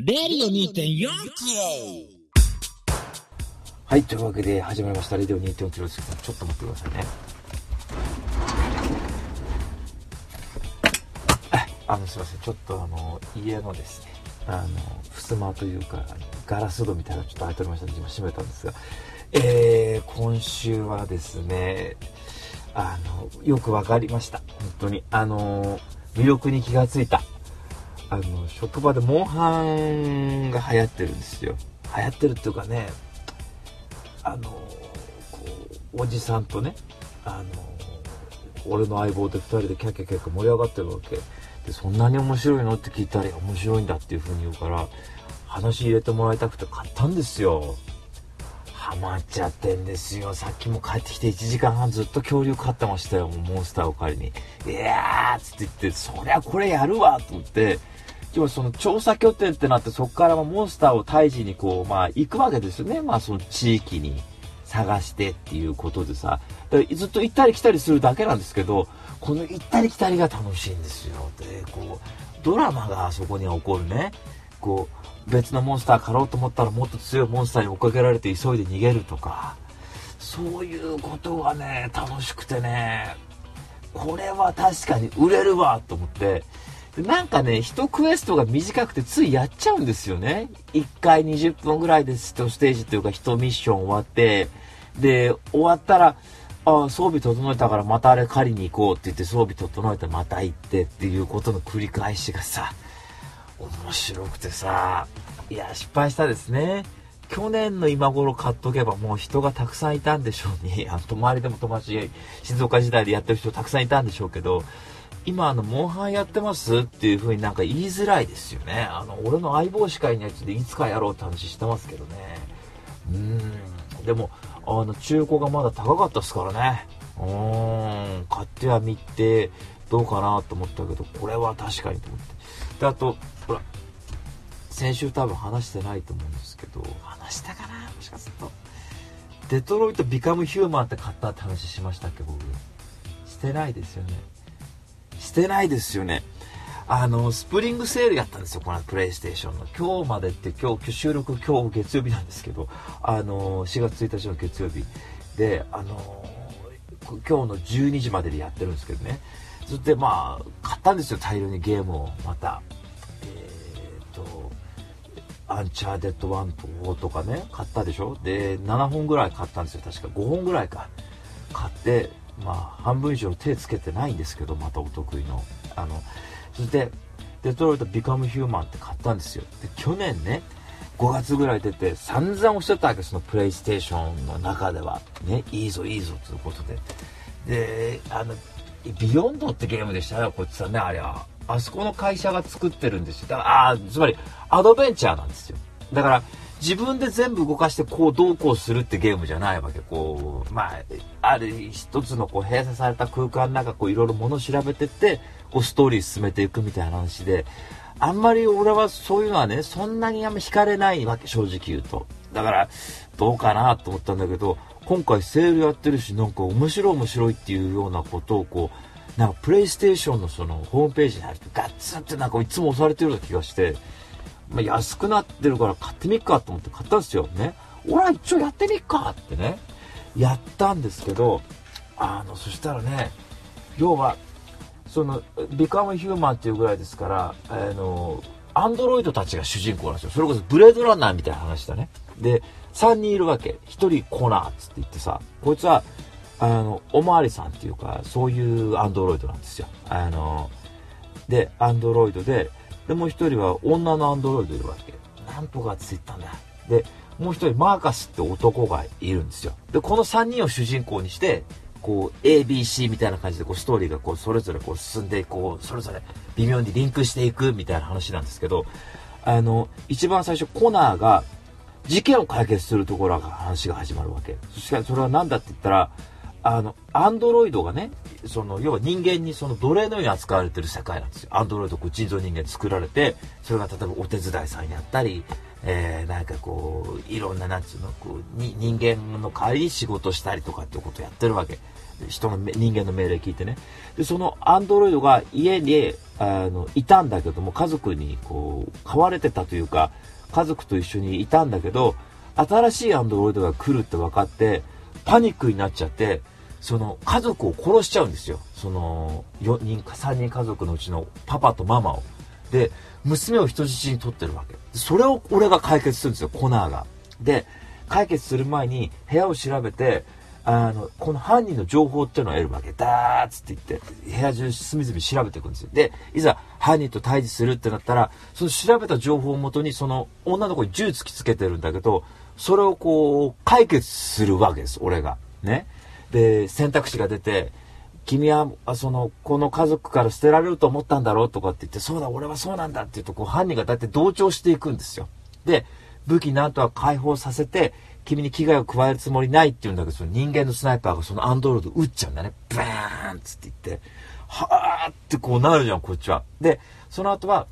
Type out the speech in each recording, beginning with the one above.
レディオ2.4はい、というわけで始まりました。レディオ2.4キロですけど、ちょっと待ってくださいね。あの、すいません。ちょっとあの、家のですね、あの、襖というか、ガラス戸みたいなちょっと開いておりましたので、今閉めたんですが、えー、今週はですね、あの、よくわかりました。本当に。あの、魅力に気がついた。あの、職場でモンハンが流行ってるんですよ。流行ってるっていうかね、あの、こう、おじさんとね、あの、俺の相棒で2人でキャッキャキャッキャ盛り上がってるわけ。で、そんなに面白いの？って聞いたら、面白いんだっていう風に言うから、話入れてもらいたくて買ったんですよ。ハマっちゃってんですよ。さっきも帰ってきて1時間半ずっと恐竜飼ってましたよ。モンスターを借りに。いやーっつって言って、そりゃこれやるわと思って、今日その調査拠点ってなってそこからモンスターを退治にこう、まあ行くわけですよね。まあその地域に探してっていうことでさ。だずっと行ったり来たりするだけなんですけど、この行ったり来たりが楽しいんですよ。で、こう、ドラマがあそこに起こるね。こう、別のモンスター狩ろうと思ったらもっと強いモンスターに追っかけられて急いで逃げるとか、そういうことがね、楽しくてね、これは確かに売れるわと思って、なんかね、一クエストが短くてついやっちゃうんですよね。1回20分ぐらいで1ステージというか1ミッション終わって、で、終わったら、ああ、装備整えたからまたあれ借りに行こうって言って装備整えてまた行ってっていうことの繰り返しがさ、面白くてさ、いや、失敗したですね。去年の今頃買っとけばもう人がたくさんいたんでしょうに、あの、周りでも友達、静岡時代でやってる人たくさんいたんでしょうけど、今あの、モンハンやってますっていう風になんか言いづらいですよね。あの、俺の相棒しかいないやつでいつかやろうって話してますけどね。うーん。でも、あの、中古がまだ高かったですからね。うーん。買ってはみて、どうかなと思ったけど、これは確かにと思って。で、あと、ほら、先週多分話してないと思うんですけど、話したかな？もしかすると。デトロイト・ビカム・ヒューマンって買ったって話しましたっけ、僕。してないですよね。してないですよね。あの、スプリングセールやったんですよ、このプレイステーションの。今日までって、今日、収録今日月曜日なんですけど、あの、4月1日の月曜日で、あの、今日の12時まででやってるんですけどね。それで、まあ、買ったんですよ、大量にゲームを、また。えー、と、アンチャーデッド1と4とかね、買ったでしょ？で、7本ぐらい買ったんですよ、確か5本ぐらいか。買って、まあ、半分以上手つけてないんですけど、またお得意の。あの、そして、デトロイト・ビカム・ヒューマンって買ったんですよ。で、去年ね、5月ぐらい出て、散々押してたわけ、そのプレイステーションの中では。ね、いいぞ、いいぞ、ということで。で、あの、ビヨンドってゲームでしたよ、こっちさんね、あれは。あそこの会社が作ってるんですよ。だから、あーつまり、アドベンチャーなんですよ。だから、自分で全部動かしてこうどうこうするってゲームじゃないわけ。こう、まあ、ある一つのこう閉鎖された空間の中こういろいろ物調べてって、こうストーリー進めていくみたいな話で、あんまり俺はそういうのはね、そんなにあんま惹かれないわけ、正直言うと。だから、どうかなと思ったんだけど、今回セールやってるし、なんか面白い面白いっていうようなことをこう、なんかプレイステーションのそのホームページに入るとガッツンってなんかいつも押されてるような気がして、まあ、安くなってるから買ってみっかと思って買ったんですよね。俺は一応やってみっかってね、やったんですけど、あの、そしたらね、要は、その、ビカムヒューマンっていうぐらいですから、あの、アンドロイドたちが主人公なんですよ。それこそブレードランナーみたいな話だね。で、3人いるわけ。1人コナーっつって言ってさ、こいつは、あの、おまわりさんっていうか、そういうアンドロイドなんですよ。あの、で、アンドロイドで、で、もう一人は女のアンドロイドいるわけ。なんとかって言ったんだ。で、もう一人マーカスって男がいるんですよ。で、この3人を主人公にして、こう、ABC みたいな感じで、こう、ストーリーがこう、それぞれこう、進んで、こう、それぞれ微妙にリンクしていくみたいな話なんですけど、あの、一番最初、コナーが、事件を解決するところが話が始まるわけ。そしてそれは何だって言ったら、あの、アンドロイドがね、その要は人間にその奴隷のように扱われてる世界なんですよ。アンドロイドこう人造人間作られてそれが例えばお手伝いさんやったり、えー、なんかこういろんななんつうのこうに人間の代わりに仕事したりとかってことをやってるわけ。人の人間の命令聞いてね。でそのアンドロイドが家にあのいたんだけども家族にこう飼われてたというか家族と一緒にいたんだけど新しいアンドロイドが来るって分かってパニックになっちゃってその家族を殺しちゃうんですよその4人か3人家族のうちのパパとママをで娘を人質に取ってるわけそれを俺が解決するんですよコナーがで解決する前に部屋を調べてあの、この犯人の情報っていうのを得るわけ。だーっつって言って、部屋中隅々調べていくんですよ。で、いざ犯人と対峙するってなったら、その調べた情報をもとに、その女の子に銃突きつけてるんだけど、それをこう、解決するわけです、俺が。ね。で、選択肢が出て、君は、その、この家族から捨てられると思ったんだろうとかって言って、そうだ、俺はそうなんだって言うと、こう、犯人がだって同調していくんですよ。で、武器なんとか解放させて、君に危害を加えるつもりないって言うんだけど、その人間のスナイパーがそのアンドロイド撃っちゃうんだね。バーンっつって言って、はーってこうなるじゃん、こっちは。で、その後は、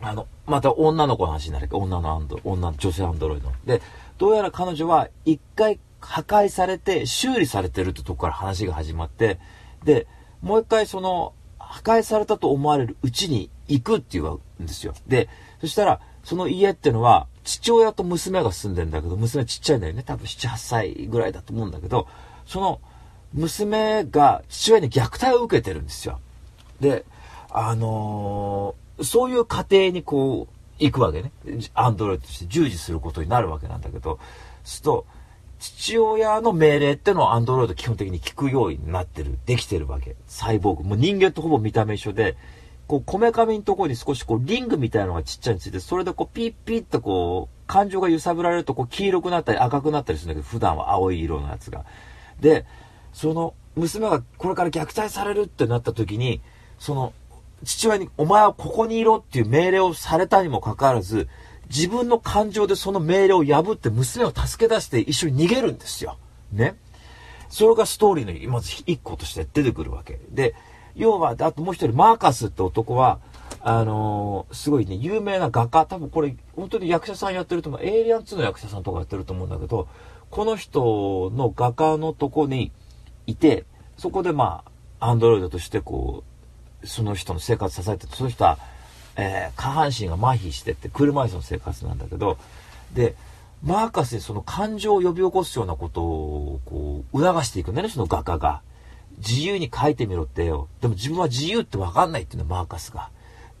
あの、また女の子の話になるけど、女のアンド、女の女性アンドロイド。で、どうやら彼女は一回破壊されて修理されてるってとこから話が始まって、で、もう一回その破壊されたと思われるうちに行くっていうんですよ。で、そしたら、その家っていうのは、父親と娘が住んでんだけど、娘ちっちゃいんだよね。多分7、8歳ぐらいだと思うんだけど、その娘が父親に虐待を受けてるんですよ。で、あのー、そういう家庭にこう、行くわけね。アンドロイドとして従事することになるわけなんだけど、すると、父親の命令ってのをアンドロイド基本的に聞くようになってる、できてるわけ。サイボーグ。もう人間とほぼ見た目一緒で、こう、こめかみのところに少しこう、リングみたいなのがちっちゃいについて、それでこう、ピッピッとこう、感情が揺さぶられるとこう、黄色くなったり赤くなったりするんだけど、普段は青い色のやつが。で、その、娘がこれから虐待されるってなった時に、その、父親に、お前はここにいろっていう命令をされたにもかかわらず、自分の感情でその命令を破って娘を助け出して一緒に逃げるんですよ。ね。それがストーリーのまず一個として出てくるわけ。で、要は、あともう一人、マーカスって男は、あのー、すごいね、有名な画家、多分これ、本当に役者さんやってると思う、エイリアン2の役者さんとかやってると思うんだけど、この人の画家のとこにいて、そこでまあ、アンドロイドとしてこう、その人の生活支えてその人は、えー、下半身が麻痺してって車椅子の生活なんだけど、で、マーカスにその感情を呼び起こすようなことをこう促していくんだね、その画家が。自由に書いてみろってよ。でも自分は自由って分かんないっていうのマーカスが。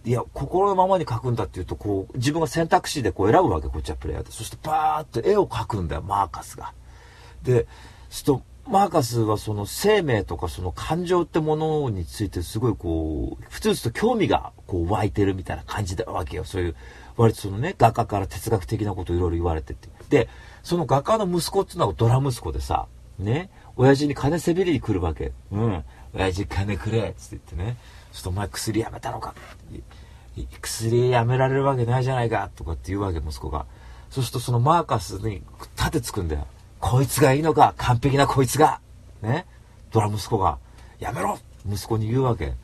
いや、心のままに書くんだっていうと、こう、自分が選択肢でこう選ぶわけ、こっちはプレイヤーで。そしてバーッと絵を描くんだよ、マーカスが。で、すと、マーカスはその生命とかその感情ってものについてすごいこう、普通すと興味がこう湧いてるみたいな感じだわけよ。そういう、割とそのね、画家から哲学的なことをいろいろ言われてて。で、その画家の息子っていうのはドラ息子でさ、ね、親父に金せびりに来るわけ。うん。親父金くれっつって言ってね。ちょっとお前薬やめたのか薬やめられるわけないじゃないかとかって言うわけ、息子が。そうするとそのマーカスに盾つくんだよ。こいつがいいのか完璧なこいつがねドラ息子が、やめろ息子に言うわけ。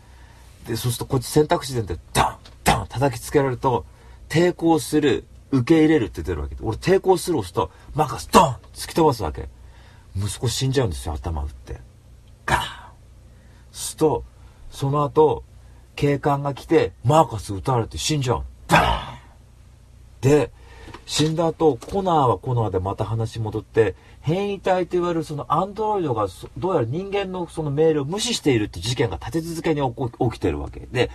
で、そうするとこっち選択肢でダンダン叩きつけられると、抵抗する、受け入れるって出るわけで。俺抵抗する押すと、マーカスドン突き飛ばすわけ。息子死んじゃうんですよ、頭打って。ガーンすと、その後、警官が来て、マーカス撃たれて死んじゃう。バーンで、死んだ後、コナーはコナーでまた話戻って、変異体と言われるそのアンドロイドがどうやら人間のその命令を無視しているって事件が立て続けに起きてるわけで、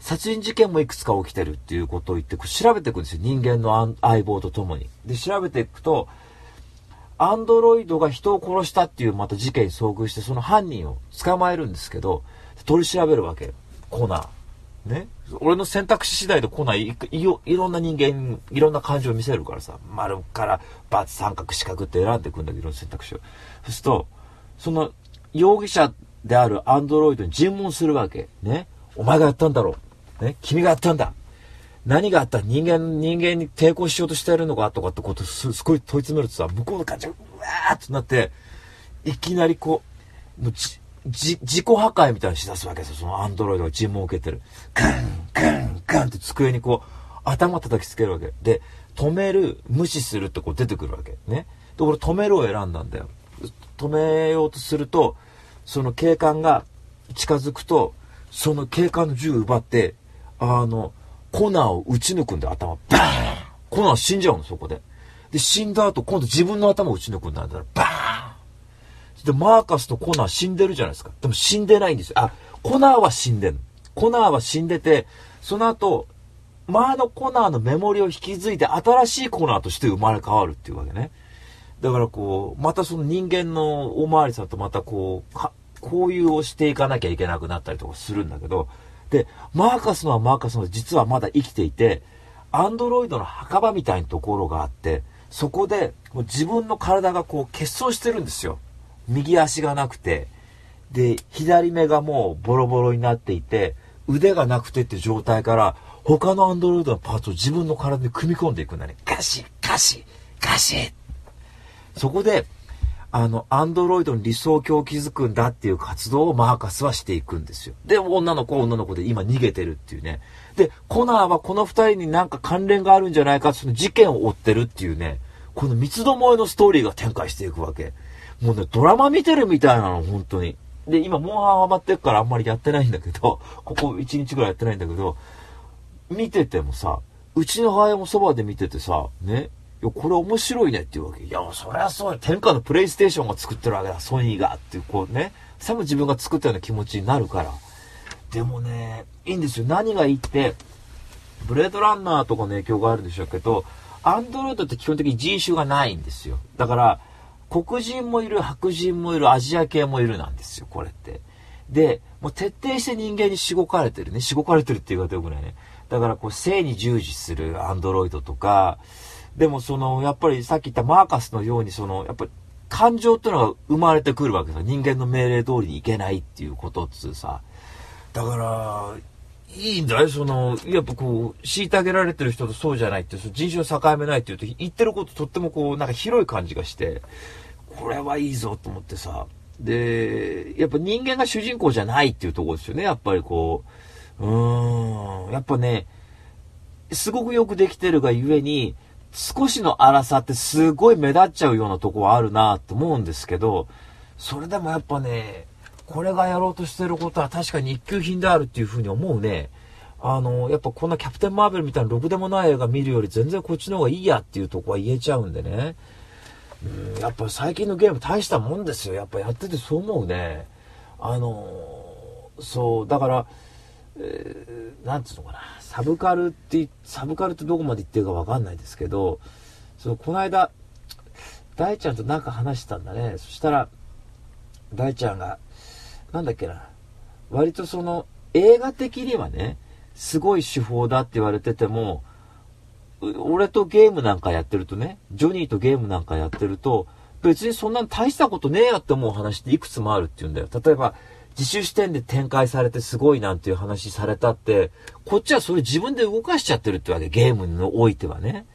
殺人事件もいくつか起きてるっていうことを言って調べていくんですよ。人間の相棒と共に。で、調べていくと、アンドロイドが人を殺したっていうまた事件に遭遇して、その犯人を捕まえるんですけど、取り調べるわけ。コーナー。ね。俺の選択肢次第でコナーいいいろんな人間、いろんな感情を見せるからさ、丸から×三角四角って選んでいくんだけど、選択肢を。そうすると、その容疑者であるアンドロイドに尋問するわけ。ね。お前がやったんだろう。ね。君がやったんだ。何があった？人間、人間に抵抗しようとしてるのかとかってことすすごい問い詰めるとさ、向こうの感情がうわーっとなって、いきなりこう、もうじ、自己破壊みたいにしだすわけですよ。そのアンドロイドが尋問を受けてる。ガン、ガン、ガンって机にこう、頭叩きつけるわけ。で、止める、無視するってこう出てくるわけ。ね。で、俺止めるを選んだんだよ。止めようとすると、その警官が近づくと、その警官の銃を奪って、あの、コナーを撃ち抜くんだよ、頭。バーンコナー死んじゃうの、そこで。で、死んだ後、今度自分の頭を撃ち抜くんだよ。バーンで、マーカスとコナー死んでるじゃないですか。でも死んでないんですよ。あ、コナーは死んでんの。コナーは死んでて、その後、前のコナーのメモリを引き継いで新しいコナーとして生まれ変わるっていうわけね。だからこう、またその人間のおまわりさんとまたこう、交友をしていかなきゃいけなくなったりとかするんだけど、で、マーカスのはマーカスの実はまだ生きていて、アンドロイドの墓場みたいなところがあって、そこで自分の体がこう欠損してるんですよ。右足がなくて、で、左目がもうボロボロになっていて、腕がなくてって状態から、他のアンドロイドのパーツを自分の体に組み込んでいくんだね。ガシガシガシそこで、あの、アンドロイドに理想郷を築くんだっていう活動をマーカスはしていくんですよ。で、女の子は女の子で今逃げてるっていうね。で、コナーはこの二人になんか関連があるんじゃないか、その事件を追ってるっていうね、この三つどもえのストーリーが展開していくわけ。もうね、ドラマ見てるみたいなの、本当に。で、今、モンハンハマってるからあんまりやってないんだけど、ここ1日ぐらいやってないんだけど、見ててもさ、うちの母親もそばで見ててさ、ね、いや、これ面白いねっていうわけ。いや、そりゃそうよ。天下のプレイステーションが作ってるわけだ。ソニーが。っていう、こうね。さも自分が作ったような気持ちになるから。でもね、いいんですよ。何がいいって、ブレードランナーとかの影響があるんでしょうけど、アンドロイドって基本的に人種がないんですよ。だから、黒人もいる、白人もいる、アジア系もいるなんですよ、これって。で、もう徹底して人間にしごかれてるね。しごかれてるって言い方よくないね。だから、こう、性に従事するアンドロイドとか、でもその、やっぱりさっき言ったマーカスのように、その、やっぱり感情っていうのが生まれてくるわけですよ。人間の命令通りにいけないっていうことっつうさ。だから、いいんだよ、その、やっぱこう、虐げられてる人とそうじゃないって、その人種の境目ないっていうと、言ってることとってもこう、なんか広い感じがして、これはいいぞと思ってさ。で、やっぱ人間が主人公じゃないっていうところですよね、やっぱりこう。うーん、やっぱね、すごくよくできてるがゆえに、少しの荒さってすごい目立っちゃうようなとこはあるなと思うんですけど、それでもやっぱね、これがやろうとしてることは確かに一級品であるっていうふうに思うね。あの、やっぱこんなキャプテンマーベルみたいなろくでもない映画見るより全然こっちの方がいいやっていうとこは言えちゃうんでね。うん、やっぱ最近のゲーム大したもんですよ。やっぱやっててそう思うね。あの、そう、だから、えー、なんつうのかな。サブカルって、サブカルってどこまで言ってるかわかんないですけど、その、この間、大ちゃんとなんか話したんだね。そしたら、大ちゃんが、なんだっけな、割とその映画的にはね、すごい手法だって言われてても、俺とゲームなんかやってるとね、ジョニーとゲームなんかやってると、別にそんな大したことねえやって思う話っていくつもあるって言うんだよ。例えば、自主視点で展開されてすごいなんていう話されたって、こっちはそれ自分で動かしちゃってるってわけ、ゲームにおいてはね。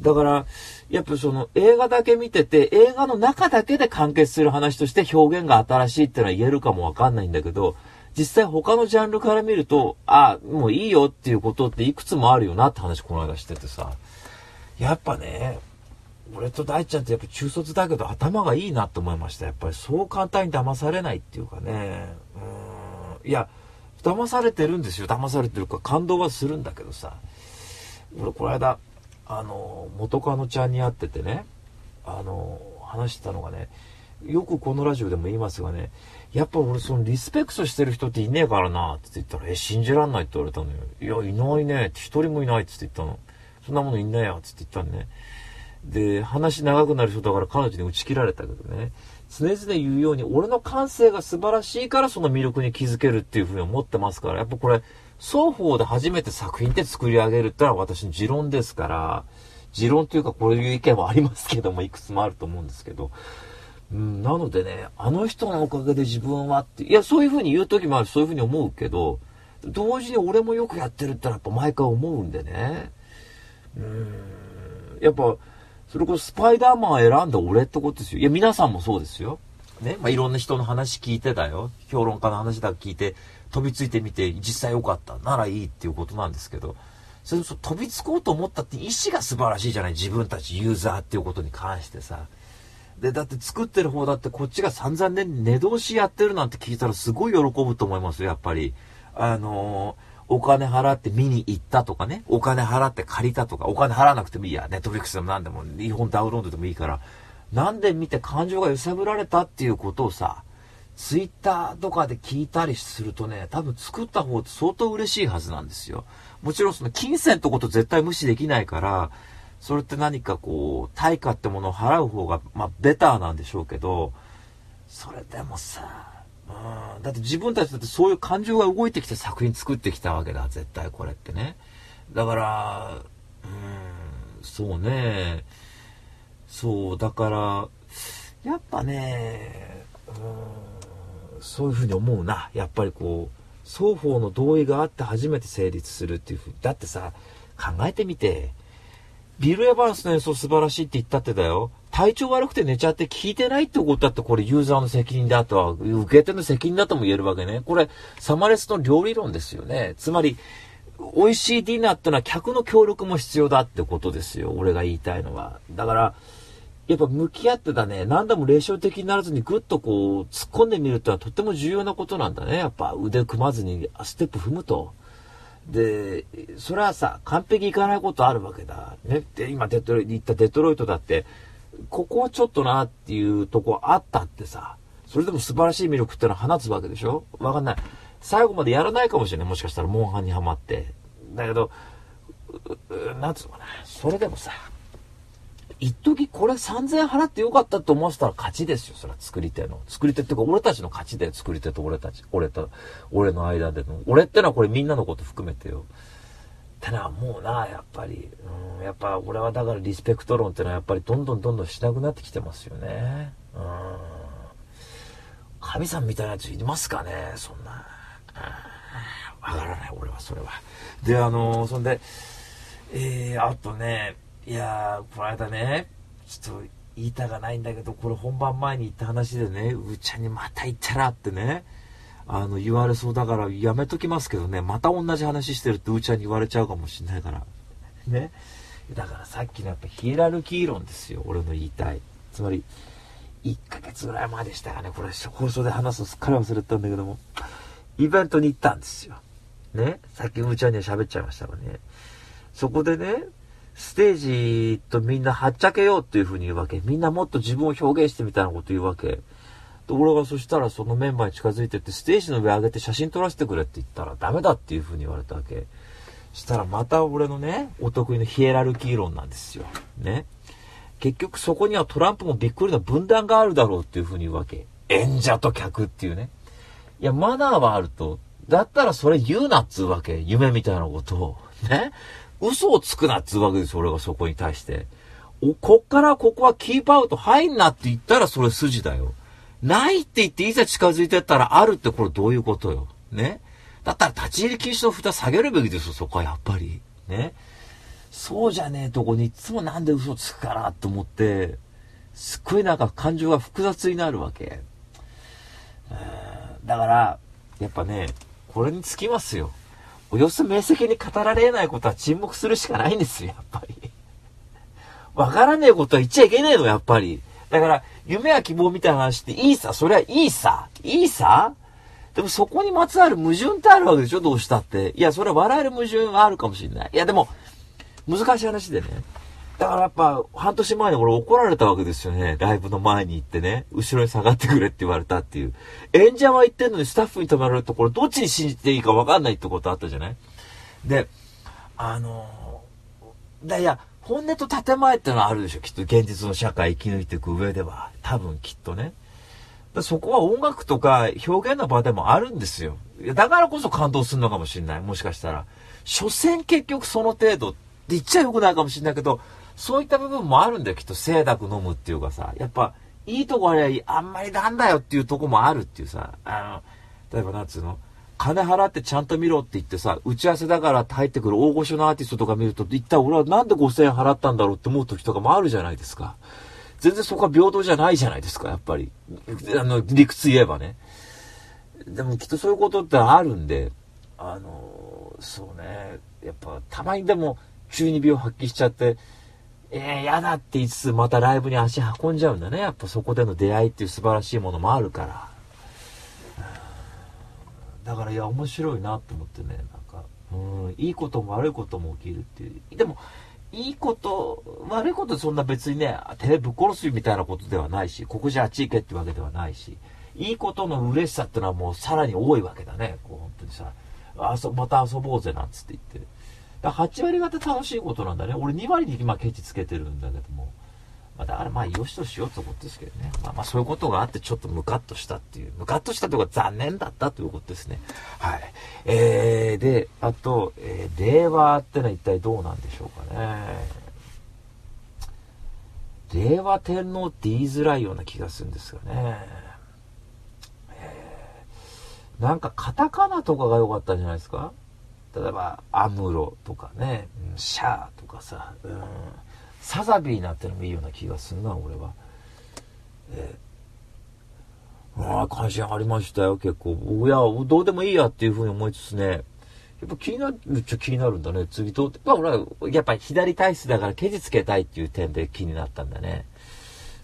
だから、やっぱその映画だけ見てて、映画の中だけで完結する話として表現が新しいってのは言えるかもわかんないんだけど、実際他のジャンルから見ると、ああ、もういいよっていうことっていくつもあるよなって話この間しててさ。やっぱね、俺と大ちゃんってやっぱ中卒だけど頭がいいなって思いました。やっぱりそう簡単に騙されないっていうかね。うん。いや、騙されてるんですよ。騙されてるか感動はするんだけどさ。俺この間、あの、元カノちゃんに会っててね、あの、話してたのがね、よくこのラジオでも言いますがね、やっぱ俺そのリスペクトしてる人っていねえからなって言ったら、え、信じらんないって言われたのよ。いや、いないねって一人もいないって言ったの。そんなものいんないやって言ったのね。で、話長くなる人だから彼女に打ち切られたけどね。常々言うように、俺の感性が素晴らしいからその魅力に気づけるっていうふうに思ってますから、やっぱこれ、双方で初めて作品って作り上げるってのは私の持論ですから、持論というかこういう意見もありますけども、いくつもあると思うんですけど、うん、なのでね、あの人のおかげで自分はって、いや、そういうふうに言う時もある、そういうふうに思うけど、同時に俺もよくやってるってのはやっぱ毎回思うんでね。うん、やっぱ、それこそスパイダーマンを選んだ俺ってことですよ。いや、皆さんもそうですよ。ね、まあ、いろんな人の話聞いてだよ。評論家の話だけ聞いて、飛びついてみて、実際良かった。ならいいっていうことなんですけど、それこそ飛びつこうと思ったって意思が素晴らしいじゃない自分たちユーザーっていうことに関してさ。で、だって作ってる方だってこっちが散々ね、寝通しやってるなんて聞いたらすごい喜ぶと思いますよ、やっぱり。あのーお金払って見に行ったとかね、お金払って借りたとか、お金払わなくてもいいや、ネットフリックスでも何でも、日本ダウンロードでもいいから、なんで見て感情が揺さぶられたっていうことをさ、ツイッターとかで聞いたりするとね、多分作った方って相当嬉しいはずなんですよ。もちろんその金銭ってこと絶対無視できないから、それって何かこう、対価ってものを払う方が、まあ、ベターなんでしょうけど、それでもさ、うん、だって自分たちだってそういう感情が動いてきて作品作ってきたわけだ、絶対これってね。だから、うん、そうね。そう、だから、やっぱね、うん、そういうふうに思うな。やっぱりこう、双方の同意があって初めて成立するっていうふうに。だってさ、考えてみて、ビル・エヴァンスの演奏素晴らしいって言ったってだよ。体調悪くて寝ちゃって聞いてないってことだってこれユーザーの責任だとは、受け手の責任だとも言えるわけね。これ、サマレスの料理論ですよね。つまり、美味しいディナーってのは客の協力も必要だってことですよ。俺が言いたいのは。だから、やっぱ向き合ってたね、何度も霊障的にならずにぐっとこう、突っ込んでみるってのはとっても重要なことなんだね。やっぱ腕組まずにステップ踏むと。で、それはさ、完璧いかないことあるわけだ。ね。で、今デトロイ行ったデトロイトだって、ここはちょっとなっていうとこあったってさ、それでも素晴らしい魅力ってのは放つわけでしょ？わかんない。最後までやらないかもしれない。もしかしたらモンハンにはまって。だけど、なんつうのかな。それでもさ、一時これ3000円払ってよかったと思わせたら勝ちですよ。それは作り手の。作り手っていうか俺たちの勝ちで作り手と俺たち、俺と、俺の間での。俺ってのはこれみんなのこと含めてよ。ってのはもうな、やっぱり。うん、やっぱ俺はだからリスペクト論ってのはやっぱりどんどんどんどんしなくなってきてますよね。うん。神さんみたいなやついますかねそんな。わからない、俺はそれは。で、あのー、そんで、えー、あとね、いやー、この間ね、ちょっと言いたがないんだけど、これ本番前に言った話でね、うーちゃんにまた言ったらってね、あの、言われそうだからやめときますけどね、また同じ話してるってうーちゃんに言われちゃうかもしんないから。ね。だからさっきのやっぱヒエラルキー論ですよ、俺の言いたい。つまり、1ヶ月ぐらい前でしたかね、これ放送で話すのすっかり忘れてたんだけども、イベントに行ったんですよ。ね。さっきうーちゃんには喋っちゃいましたがね。そこでね、ステージとみんなはっちゃけようっていう風に言うわけ。みんなもっと自分を表現してみたいなこと言うわけ。で、俺がそしたらそのメンバーに近づいてって、ステージの上上げて写真撮らせてくれって言ったらダメだっていう風に言われたわけ。したらまた俺のね、お得意のヒエラルキー論なんですよ。ね。結局そこにはトランプもびっくりな分断があるだろうっていう風に言うわけ。演者と客っていうね。いや、マナーはあると。だったらそれ言うなっつうわけ。夢みたいなことを。ね。嘘をつくなっつうわけですよ、俺がそこに対して。お、こっからここはキープアウト入んなって言ったらそれ筋だよ。ないって言っていざ近づいてったらあるってこれどういうことよ。ね。だったら立ち入り禁止の蓋下げるべきですよ、そこはやっぱり。ね。そうじゃねえとこにいつもなんで嘘つくかなと思って、すっごいなんか感情が複雑になるわけ。だから、やっぱね、これにつきますよ。およそ明晰に語られないことは沈黙するしかないんですよ、やっぱり。わからねえことは言っちゃいけねえの、やっぱり。だから、夢や希望みたいな話っていいさ、それはいいさ。いいさ？でもそこにまつわる矛盾ってあるわけでしょどうしたって。いや、それは笑える矛盾はあるかもしれない。いや、でも、難しい話でね。だからやっぱ、半年前に俺怒られたわけですよね。ライブの前に行ってね、後ろに下がってくれって言われたっていう。演者は言ってんのにスタッフに止められるところ、どっちに信じていいか分かんないってことあったじゃない？で、あのー、だいや、本音と建前ってのはあるでしょ。きっと現実の社会生き抜いていく上では。多分きっとね。そこは音楽とか表現の場でもあるんですよ。だからこそ感動するのかもしれない。もしかしたら。所詮結局その程度って言っちゃよくないかもしれないけど、そういった部分もあるんだよ、きっと。清濁飲むっていうかさ。やっぱ、いいとこありゃあんまりなんだよっていうとこもあるっていうさ。あの、例えばなんつうの？金払ってちゃんと見ろって言ってさ、打ち合わせだからって入ってくる大御所のアーティストとか見ると、一体俺はなんで5000円払ったんだろうって思う時とかもあるじゃないですか。全然そこは平等じゃないじゃないですか、やっぱり。あの、理屈言えばね。でもきっとそういうことってあるんで、あの、そうね、やっぱたまにでも中二病発揮しちゃって、えー、嫌だって言いつつまたライブに足運んじゃうんだね。やっぱそこでの出会いっていう素晴らしいものもあるから。だからいや、面白いなと思ってね、なんか、うん、いいことも悪いことも起きるっていう。でも、いいこと、悪いことそんな別にね、手ぶっ殺すみたいなことではないし、ここじゃあっち行けってわけではないし、いいことの嬉しさってのはもうさらに多いわけだね。こう本当にさ、遊また遊ぼうぜなんつって言って。だ8割方楽しいことなんだね。俺2割に今ケチつけてるんだけども。まあ、だからまあ、よしとしようと思ってですけどね。まあまあ、そういうことがあって、ちょっとムカッとしたっていう、ムカッとしたというか残念だったということですね。はい。えー、で、あと、えー、令和ってのは一体どうなんでしょうかね。令和天皇って言いづらいような気がするんですよね。えー、なんかカタカナとかが良かったんじゃないですか例えば、アムロとかね、シャーとかさ、うんサザビーになってのもいいような気がするな、俺は。えー、ああ、関心ありましたよ、結構。いや、どうでもいいやっていうふうに思いつつね、やっぱ気になる、めっちゃ気になるんだね、次と。まあ俺は、やっぱ左体質だからケチつけたいっていう点で気になったんだね。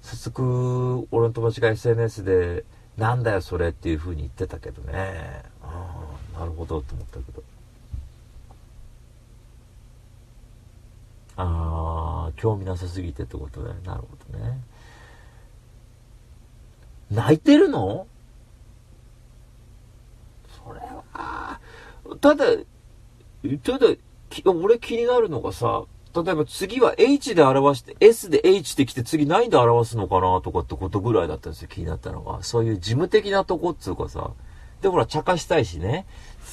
早速、俺の友達が SNS で、なんだよそれっていうふうに言ってたけどね。ああ、なるほどと思ったけど。ああ、興味なさすぎてってことだよ。なるほどね。泣いてるの？それは、ただ、ただ、俺気になるのがさ、例えば次は H で表して、S で H で来て次何で表すのかなとかってことぐらいだったんですよ、気になったのが。そういう事務的なとこっつうかさ。で、ほら、茶化したいしね。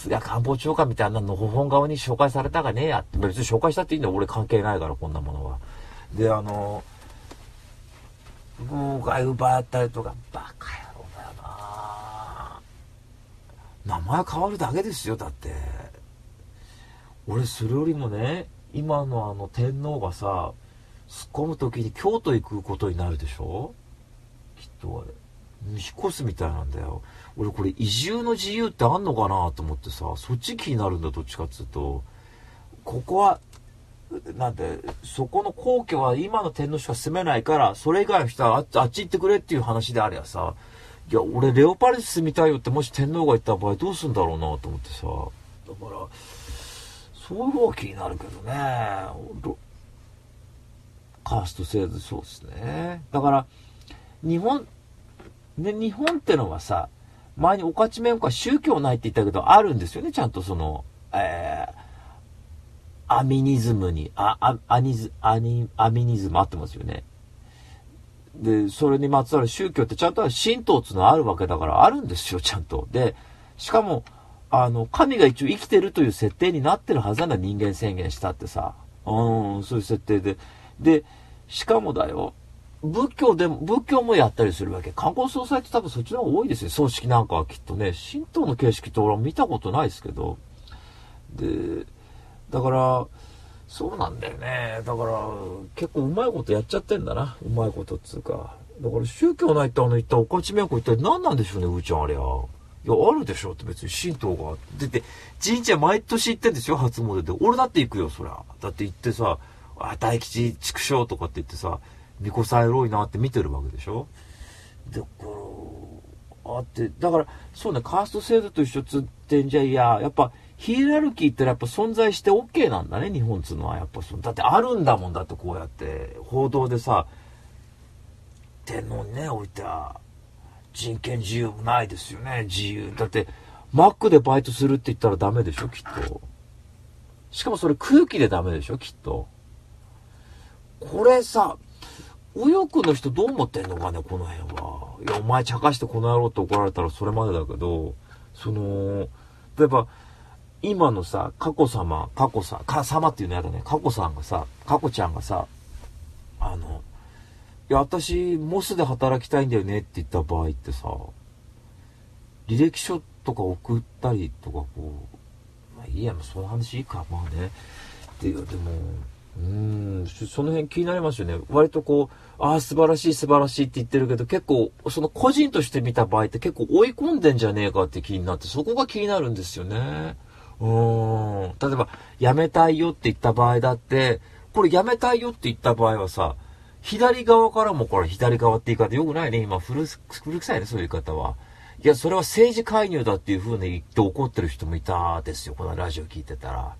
菅官房長官みたいなのほほん側に紹介されたがねえやって、別に紹介したっていいんだよ。俺関係ないから、こんなものは。で、あの、妨害奪ったりとか、バカ野郎だよな名前変わるだけですよ、だって。俺、それよりもね、今のあの天皇がさ、突っ込む時に京都行くことになるでしょ？きっとあれ。引っ越すみたいなんだよ。俺これ移住の自由ってあんのかなと思ってさ、そっち気になるんだ、どっちかっつうと。ここは、なんで、そこの皇居は今の天皇しか住めないから、それ以外の人はあっち行ってくれっていう話であればさ、いや、俺レオパレス住みたいよってもし天皇が言った場合どうすんだろうなと思ってさ。だから、そういう方が気になるけどね。カースト制度そうですね。だから、日本、ね、日本ってのはさ、前におかちめんこは宗教ないって言ったけど、あるんですよね、ちゃんとその、えー、アミニズムに、あ、あ、アニズ、アニ、アミニズムあってますよね。で、それにまつわる宗教ってちゃんと神道っていうのはあるわけだからあるんですよ、ちゃんと。で、しかも、あの、神が一応生きてるという設定になってるはずなんだ、人間宣言したってさ。うん、そういう設定で。で、しかもだよ、仏教でも、仏教もやったりするわけ。観光総裁って多分そっちの方が多いですよ。葬式なんかはきっとね。神道の形式って俺は見たことないですけど。で、だから、そうなんだよね。だから、結構うまいことやっちゃってんだな。うまいことっつうか。だから宗教ないってあの言ったおかちめんこ一体何なんでしょうね、うーちゃんあれは。いや、あるでしょって別に神道が。出て、神社毎年行ってんですよ、初詣で。俺だって行くよ、そりゃ。だって行ってさ、あ、大吉畜生とかって言ってさ、巫女さんエロいなって見てるわけでしょ？だからあってだからそうねカースト制度と一緒つってんじゃいややっぱヒエラルキーってやっぱ存在して OK なんだね日本っつうのはやっぱそだってあるんだもんだってこうやって報道でさ天皇にね置いては人権自由もないですよね自由。だってマックでバイトするって言ったらダメでしょきっと。しかもそれ空気でダメでしょきっと。これさ右翼の人どう思ってんのかね、この辺は。いや、お前茶化してこの野郎って怒られたらそれまでだけど、その、例えば、今のさ、佳子様、佳子さん、か、様っていうのやだね。佳子さんがさ、佳子ちゃんがさ、あの、いや、私、モスで働きたいんだよねって言った場合ってさ、履歴書とか送ったりとかこう、まあいいや、その話いいか、まあね。で、でも、うんその辺気になりますよね。割とこうああ素晴らしい素晴らしいって言ってるけど結構その個人として見た場合って結構追い込んでんじゃねえかって気になってそこが気になるんですよね。うん。例えば辞めたいよって言った場合だってこれ辞めたいよって言った場合はさ左側からもこれ左側って言い方よくないね。今古古臭いねそういう言い方は。いやそれは政治介入だっていう風に言って怒ってる人もいたですよ。このラジオ聞いてたら。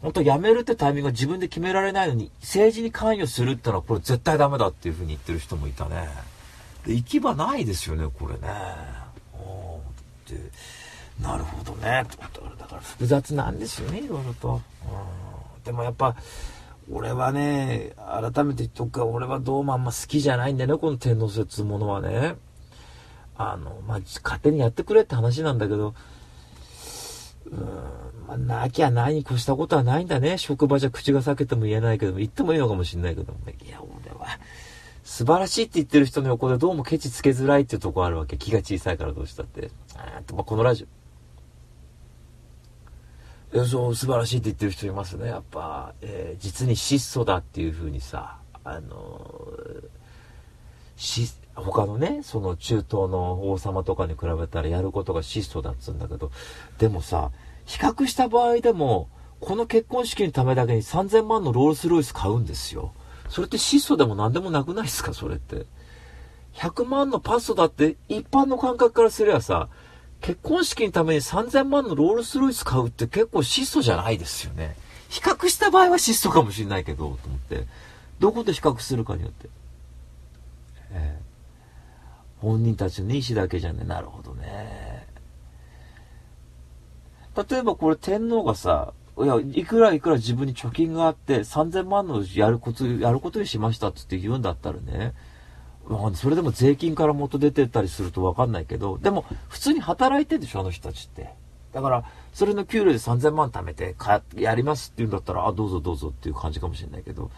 本当辞めるってタイミングが自分で決められないのに、政治に関与するってのはこれ絶対ダメだっていうふうに言ってる人もいたね。で行き場ないですよね、これね。おってなるほどね。だから複雑なんですよね、いろいろと。うん、でもやっぱ、俺はね、改めて言っとくか、俺はどうもあんま好きじゃないんだよね、この天皇説ものはね。あの、まあ、勝手にやってくれって話なんだけど、うん、まあ、なきゃないに越したことはないんだね。職場じゃ口が裂けても言えないけども、言ってもいいのかもしれないけども、いや、俺は、素晴らしいって言ってる人の横でどうもケチつけづらいっていうとこあるわけ。気が小さいからどうしたって。あと、まあ、このラジオ。そう、素晴らしいって言ってる人いますね。やっぱ、えー、実に質素だっていうふうにさ、あのー、他のね、その中東の王様とかに比べたらやることが質素だっつうんだけど、でもさ、比較した場合でも、この結婚式のためだけに3000万のロールスロイス買うんですよ。それって質素でも何でもなくないですか？それって。100万のパストだって一般の感覚からすればさ、結婚式のために3000万のロールスロイス買うって結構質素じゃないですよね。比較した場合は質素かもしれないけど、と思って。どこと比較するかによって。えー、本人たちの意思だけじゃね、なるほどね。例えばこれ天皇がさ、いや、いくらいくら自分に貯金があって3000万のやること、やることにしましたって言うんだったらね、それでも税金から元出てったりするとわかんないけど、でも普通に働いてるでしょ、あの人たちって。だから、それの給料で3000万貯めて、やりますって言うんだったら、あ、どうぞどうぞっていう感じかもしれないけど、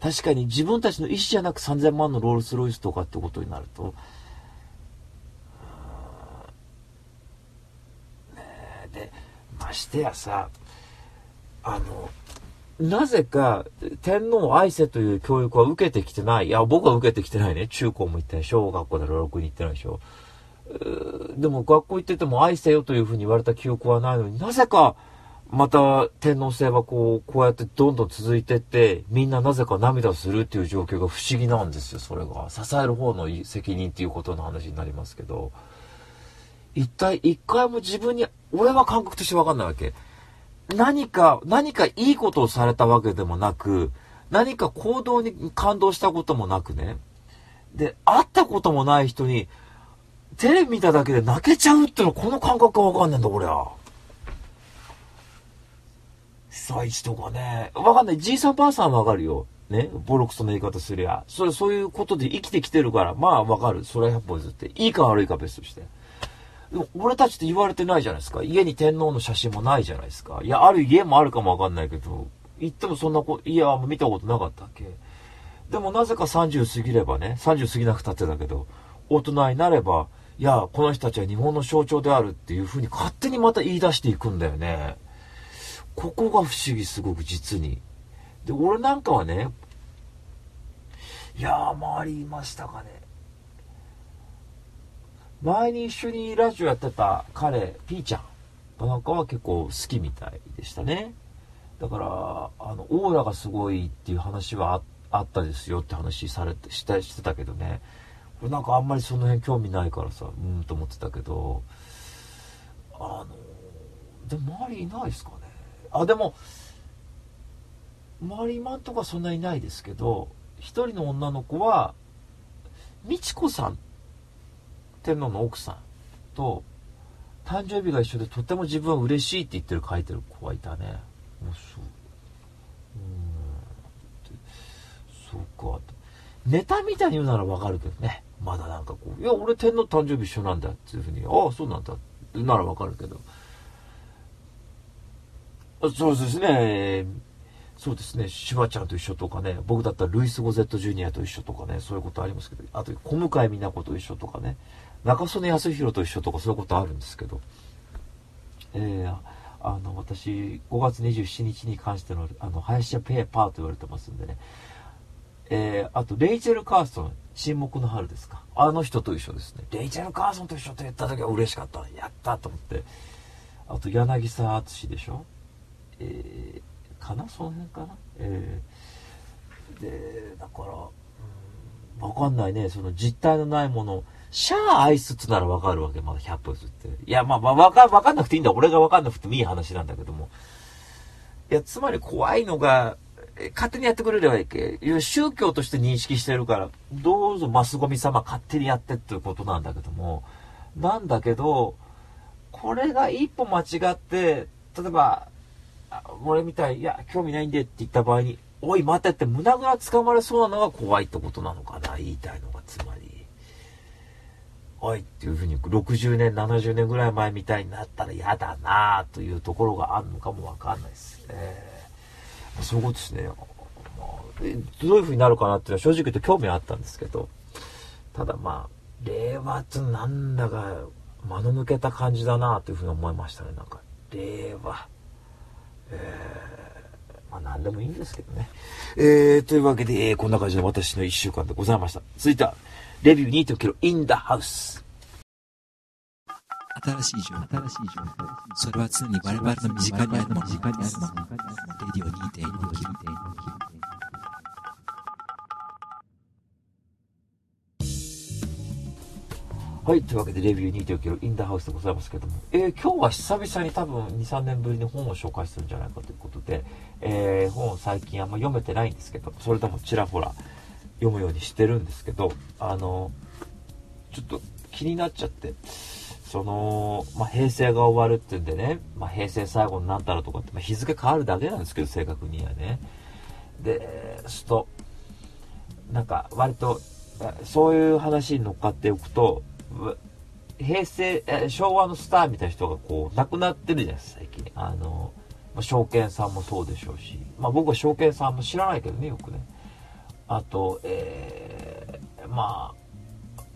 確かに自分たちの意思じゃなく3000万のロールスロイスとかってことになると、ましてやさあのなぜか天皇を愛せという教育は受けてきてない。いや、僕は受けてきてないね。中高も行ってない。小学校で6に行ってないでしょ。でも学校行ってても愛せよというふうに言われた記憶はないのになぜかまた天皇制はこう、こうやってどんどん続いてって、みんななぜか涙するっていう状況が不思議なんですよ、それが。支える方の責任っていうことの話になりますけど。一体一回も自分に、俺は感覚としてわかんないわけ。何か、何かいいことをされたわけでもなく、何か行動に感動したこともなくね。で、会ったこともない人に、テレビ見ただけで泣けちゃうってのこの感覚がわかんないんだ、俺は。被災地とかね。わかんない。じいさんばあさんわかるよ。ね。ボロクソの言い方すりゃ。それ、そういうことで生きてきてるから、まあわかる。それは100歩譲って。いいか悪いか別として。俺たちって言われてないじゃないですか。家に天皇の写真もないじゃないですか。いや、ある家もあるかもわかんないけど、言ってもそんなこ、いや、見たことなかったっけ。でもなぜか30過ぎればね、30過ぎなくたってだけど、大人になれば、いや、この人たちは日本の象徴であるっていうふうに勝手にまた言い出していくんだよね。ここが不思議、すごく実に。で、俺なんかはね、いやー、周りいましたかね。前に一緒にラジオやってた彼、ピーちゃんなんかは結構好きみたいでしたね。だから、あの、オーラがすごいっていう話はあったですよって話されて、したしてたけどね。これなんかあんまりその辺興味ないからさ、うんと思ってたけど、あの、でも周りいないですかね。あ、でも、周り今んとこはそんないないですけど、一人の女の子は、美智子さん天皇の奥さんと誕生日が一緒でとても自分は嬉しいって言ってる書いてる子がいたね。うそう。うん。そうか。ネタみたいに言うならわかるけどね。まだなんかこう「いや俺天皇誕生日一緒なんだ」っていうふうに「ああそうなんだ」ならわかるけど。そうですね。そうですね、シュワちゃんと一緒とかね、僕だったらルイス・ゴゼット・ジュニアと一緒とかね、そういうことありますけど、あと小向井美奈子と一緒とかね、中曽根康弘と一緒とかそういうことあるんですけど、えー、あの私5月27日に関してのあの林家ペーパーと言われてますんでね。えー、あとレイチェル・カーソン沈黙の春ですか。あの人と一緒ですね。レイチェル・カーソンと一緒と言った時は嬉しかった。やったと思って。あと柳沢敦でしょ。えー、かな？その辺かな？えー、でだから分かんないね。その実体のないもの。シャアアイスってならわかるわけ、まだ100歩ずって。いや、まあ、まあ、わか、わかんなくていいんだ。俺がわかんなくてもいい話なんだけども。いや、つまり怖いのが、勝手にやってくれればいいけ。宗教として認識してるから、どうぞマスゴミ様勝手にやってっていうことなんだけども。なんだけど、これが一歩間違って、例えば、俺みたい、いや、興味ないんでって言った場合に、おい、待てって胸ぐら掴まれそうなのが怖いってことなのかな、言いたいのが、つまり。おいっていうふうに60年、70年ぐらい前みたいになったら嫌だなというところがあるのかもわかんないですね。まそういうことですね。まあ、どういうふうになるかなっていうのは正直言うと興味はあったんですけど、ただまあ、令和ってなんだか間の抜けた感じだなというふうに思いましたね。なんか、令和。えー、まあ何でもいいんですけどね。えー、というわけで、えー、こんな感じで私の1週間でございました。続いては、レビュー2 k g in the house。新しい情報、新しい情報。それは常に我々の身近にあるもの、身近にあるもの。レディオ2.4はい。というわけで、レビュー2 k g in the house でございますけども、えー、今日は久々に多分2、3年ぶりに本を紹介するんじゃないかということで、えー、本を最近あんま読めてないんですけど、それでもちらほら、読むようにしてるんですけど、あの、ちょっと気になっちゃって、その、まあ、平成が終わるっていうんでね、まあ、平成最後になったらとかって、まあ、日付変わるだけなんですけど、正確にはね。で、すと、なんか割と、そういう話に乗っかっておくと、平成、昭和のスターみたいな人がこう、亡くなってるじゃないですか、最近。あの、ま、証券さんもそうでしょうし、まあ僕は証券さんも知らないけどね、よくね。あと、えー、ま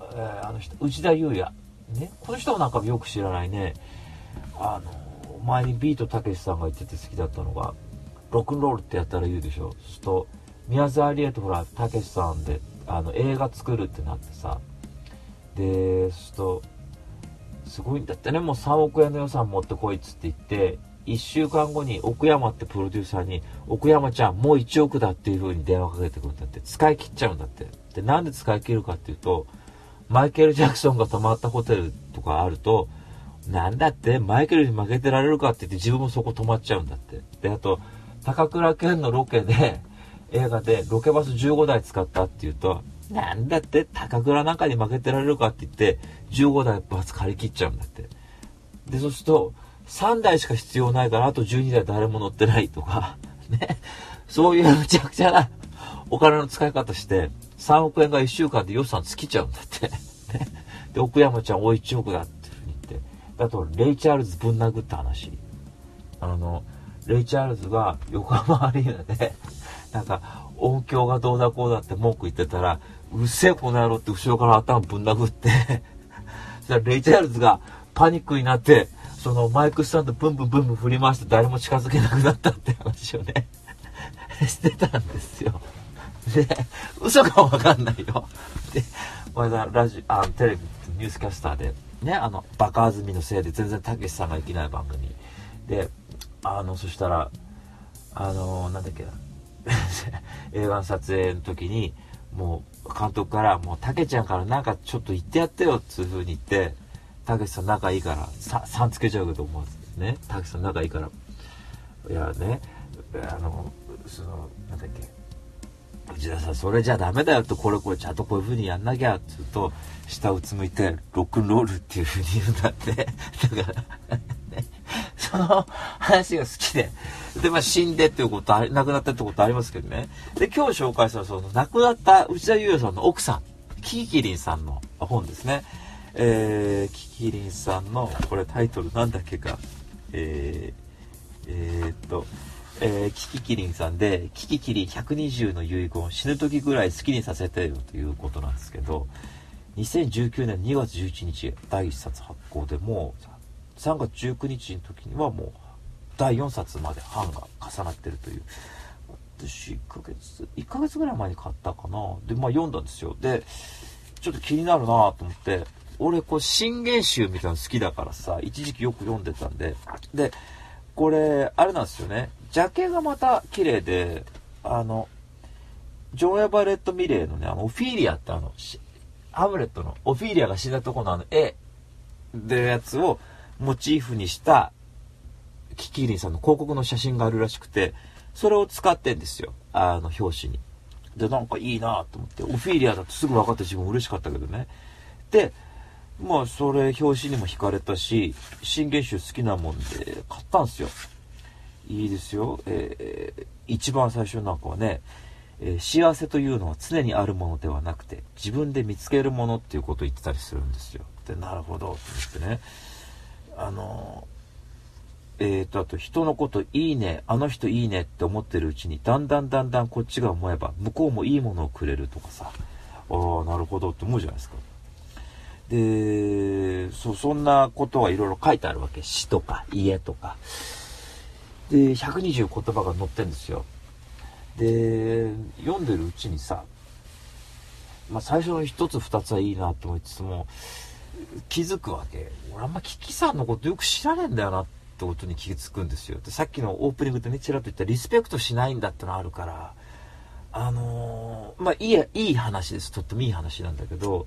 あ、えー、あの人、内田裕也。ね、この人もなんかよく知らないね。あの、前にビートたけしさんが言ってて好きだったのが、ロックンロールってやったら言うでしょ。すると、宮沢りえとほら、たけしさんで、あの、映画作るってなってさ、で、すると、すごいんだってね、もう3億円の予算持ってこいっつって言って、1週間後に奥山ってプロデューサーに、奥山ちゃんもう1億だっていう風に電話かけてくるんだって、使い切っちゃうんだって。で、なんで使い切るかっていうと、マイケル・ジャクソンが泊まったホテルとかあると、なんだってマイケルに負けてられるかって言って自分もそこ泊まっちゃうんだって。で、あと、高倉健のロケで、映画でロケバス15台使ったって言うと、なんだって高倉なんかに負けてられるかって言って、15台バス借り切っちゃうんだって。で、そうすると、3台しか必要ないから、あと12台誰も乗ってないとか、ね。そういうむちゃくちゃなお金の使い方して、3億円が1週間で予算尽きちゃうんだって。ね。で、奥山ちゃんお1億だって言って。あと、レイ・チャールズぶん殴った話。あの、レイ・チャールズが横浜アリーナで、なんか、音響がどうだこうだって文句言ってたら、うっせえこの野郎って後ろから頭ぶん殴ってそしたらレイ・チャールズがパニックになって、そのマイクスタンドブンブンブンブン振り回して誰も近づけなくなったって話をね してたんですよ。で、嘘かもわかんないよ。で、このラジあテレビ、ニュースキャスターで、ね、あの、バカずみのせいで全然たけしさんが生きない番組。で、あの、そしたら、あの、なんだっけな、映画の撮影の時に、もう監督から、もうたけちゃんからなんかちょっと言ってやってよっていう風に言って、たけしさん仲いいから、さ、さんつけちゃうけど思わずね。たけしさん仲いいから。いやね、あの、その、なんだっけ。内田さん、それじゃダメだよと、これこれちゃんとこういう風にやんなきゃっ、つうと、下をつむいて、ロックンロールっていう風に言うんだって。だから、ね、その話が好きで。で、まあ、死んでっていうことあ、亡くなったってことありますけどね。で、今日紹介したその、亡くなった内田裕也さんの奥さん、キキキリンさんの本ですね。えー、キキリンさんの、これタイトルなんだっけか、えー、えー、っと、えー、キキキリンさんで、キキキリン120の遺言、死ぬ時ぐらい好きにさせてよということなんですけど、2019年2月11日、第1冊発行でもう、3月19日の時にはもう、第4冊まで版が重なってるという。私1ヶ月1ヶ月ぐらい前に買ったかな。でまあ読んだんですよ。でちょっと気になるなと思って俺こう新元集みたいなの好きだからさ一時期よく読んでたんで。でこれあれなんですよね。ジャケがまた綺麗であのジョン・エバレット・ミレーのねあのオフィーリアってあのハムレットのオフィーリアが死んだとこのあの絵でやつをモチーフにしたキキリンさんの広告の写真があるらしくてそれを使ってんですよ。あの表紙に。でなんかいいなと思ってオフィーリアだとすぐ分かって自分嬉しかったけどね。でまあそれ表紙にも惹かれたし新元集好きなもんで買ったんすよ。いいですよ、えー、一番最初なんかはね、えー、幸せというのは常にあるものではなくて自分で見つけるものっていうことを言ってたりするんですよ。でなるほどと思ってね。あのえーと、あと人のこといいね、あの人いいねって思ってるうちに、だんだんだんだんこっちが思えば、向こうもいいものをくれるとかさ、ああ、なるほどって思うじゃないですか。で、そ、そんなことはいろいろ書いてあるわけ。詩とか家とか。で、120言葉が載ってんですよ。で、読んでるうちにさ、まあ最初の一つ二つはいいなと思いつつも、気づくわけ。俺あんまキキさんのことよく知らねえんだよなってことに気づくんですよ。で、さっきのオープニングでね、ちらっと言ったリスペクトしないんだってのあるから、あのー、まあいい、いい話です。とってもいい話なんだけど、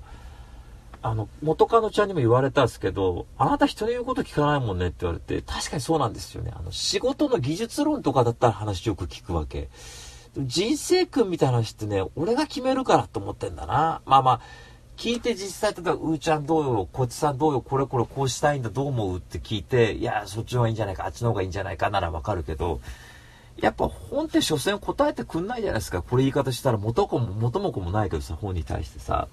あの、元カノちゃんにも言われたんですけど、あなた人の言うこと聞かないもんねって言われて、確かにそうなんですよね。あの、仕事の技術論とかだったら話よく聞くわけ。人生訓みたいな話ってね、俺が決めるからと思ってんだな。まあまあ、聞いて実際、例えば、うーちゃんどうよ、こっちさんどうよ、これこれこうしたいんだ、どう思うって聞いて、いや、そっちの方がいいんじゃないか、あっちの方がいいんじゃないかならわかるけど、やっぱ本って所詮答えてくんないじゃないですか。これ言い方したら元も元も子もないけどさ、本に対してさ。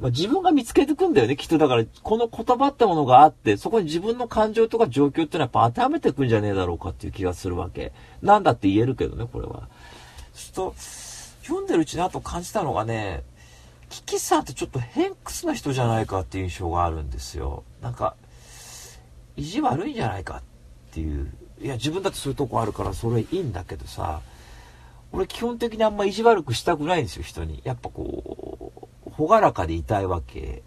まあ、自分が見つけてくんだよね、きっと。だから、この言葉ってものがあって、そこに自分の感情とか状況っていうのはやっぱ当てはめてくんじゃねえだろうかっていう気がするわけ。なんだって言えるけどね、これは。ちょっと、読んでるうちにあと感じたのがね、キキさんってちょっと偏屈な人じゃないかっていう印象があるんですよ。なんか、意地悪いんじゃないかっていう。いや、自分だってそういうとこあるからそれいいんだけどさ、俺基本的にあんま意地悪くしたくないんですよ、人に。やっぱこう、朗らかでいたいわけ。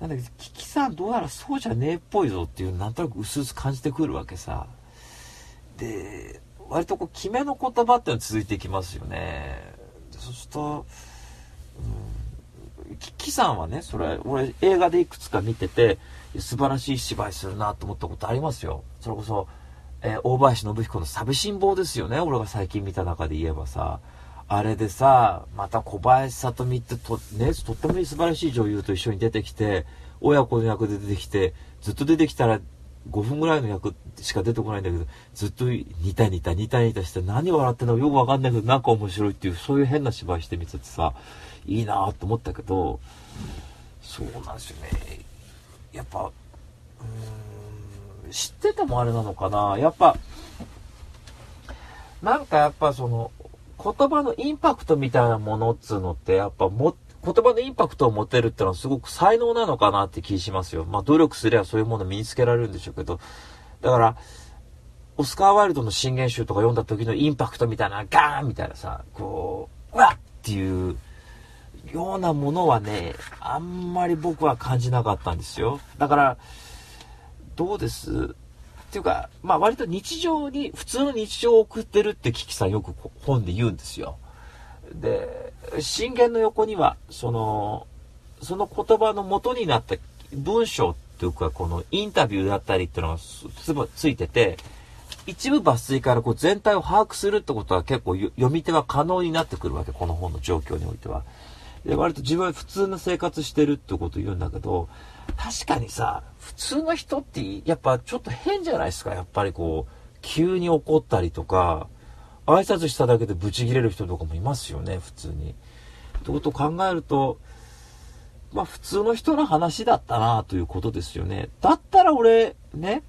なんだけど、キキさんどうやらそうじゃねえっぽいぞっていうなんとなく薄々感じてくるわけさ。で、割とこう、決めの言葉っていうのは続いていきますよね。そうすると、うん、キキさんはね、それ、俺映画でいくつか見てて、素晴らしい芝居するなと思ったことありますよ。それこそ、えー、大林信彦の寂しん坊ですよね。俺が最近見た中で言えばさ。あれでさ、また小林聡美ってと、ね、とっても素晴らしい女優と一緒に出てきて、親子の役で出てきて、ずっと出てきたら5分ぐらいの役しか出てこないんだけど、ずっと似た似た似た似たして何笑ってんのかよくわかんないけど、なんか面白いっていう、そういう変な芝居してみててさ、いいなぁと思ったけど、そうなんですよね。やっぱ、うん、知っててもあれなのかなやっぱ、なんかやっぱその、言葉のインパクトみたいなものっつうのって、やっぱも、言葉のインパクトを持てるってのはすごく才能なのかなって気しますよ。まあ努力すればそういうもの身につけられるんでしょうけど、だから、オスカー・ワイルドの新言集とか読んだ時のインパクトみたいな、ガーンみたいなさ、こう、うわっっていうようなものはね、あんまり僕は感じなかったんですよ。だから、どうです？っていうか、まあ割と日常に、普通の日常を送ってるってキキさんよく本で言うんですよ。で、信玄の横には、その、その言葉の元になった文章っていうか、このインタビューだったりっていうのがつついてて、一部抜粋からこう全体を把握するってことは結構読み手は可能になってくるわけ、この本の状況においては。で、割と自分は普通の生活してるってことを言うんだけど、確かにさ、普通の人ってやっぱちょっと変じゃないですか。やっぱりこう、急に怒ったりとか、挨拶しただけでブチギレる人とかもいますよね、普通に。ってことを考えると、まあ普通の人の話だったなということですよね。だったら俺、ね、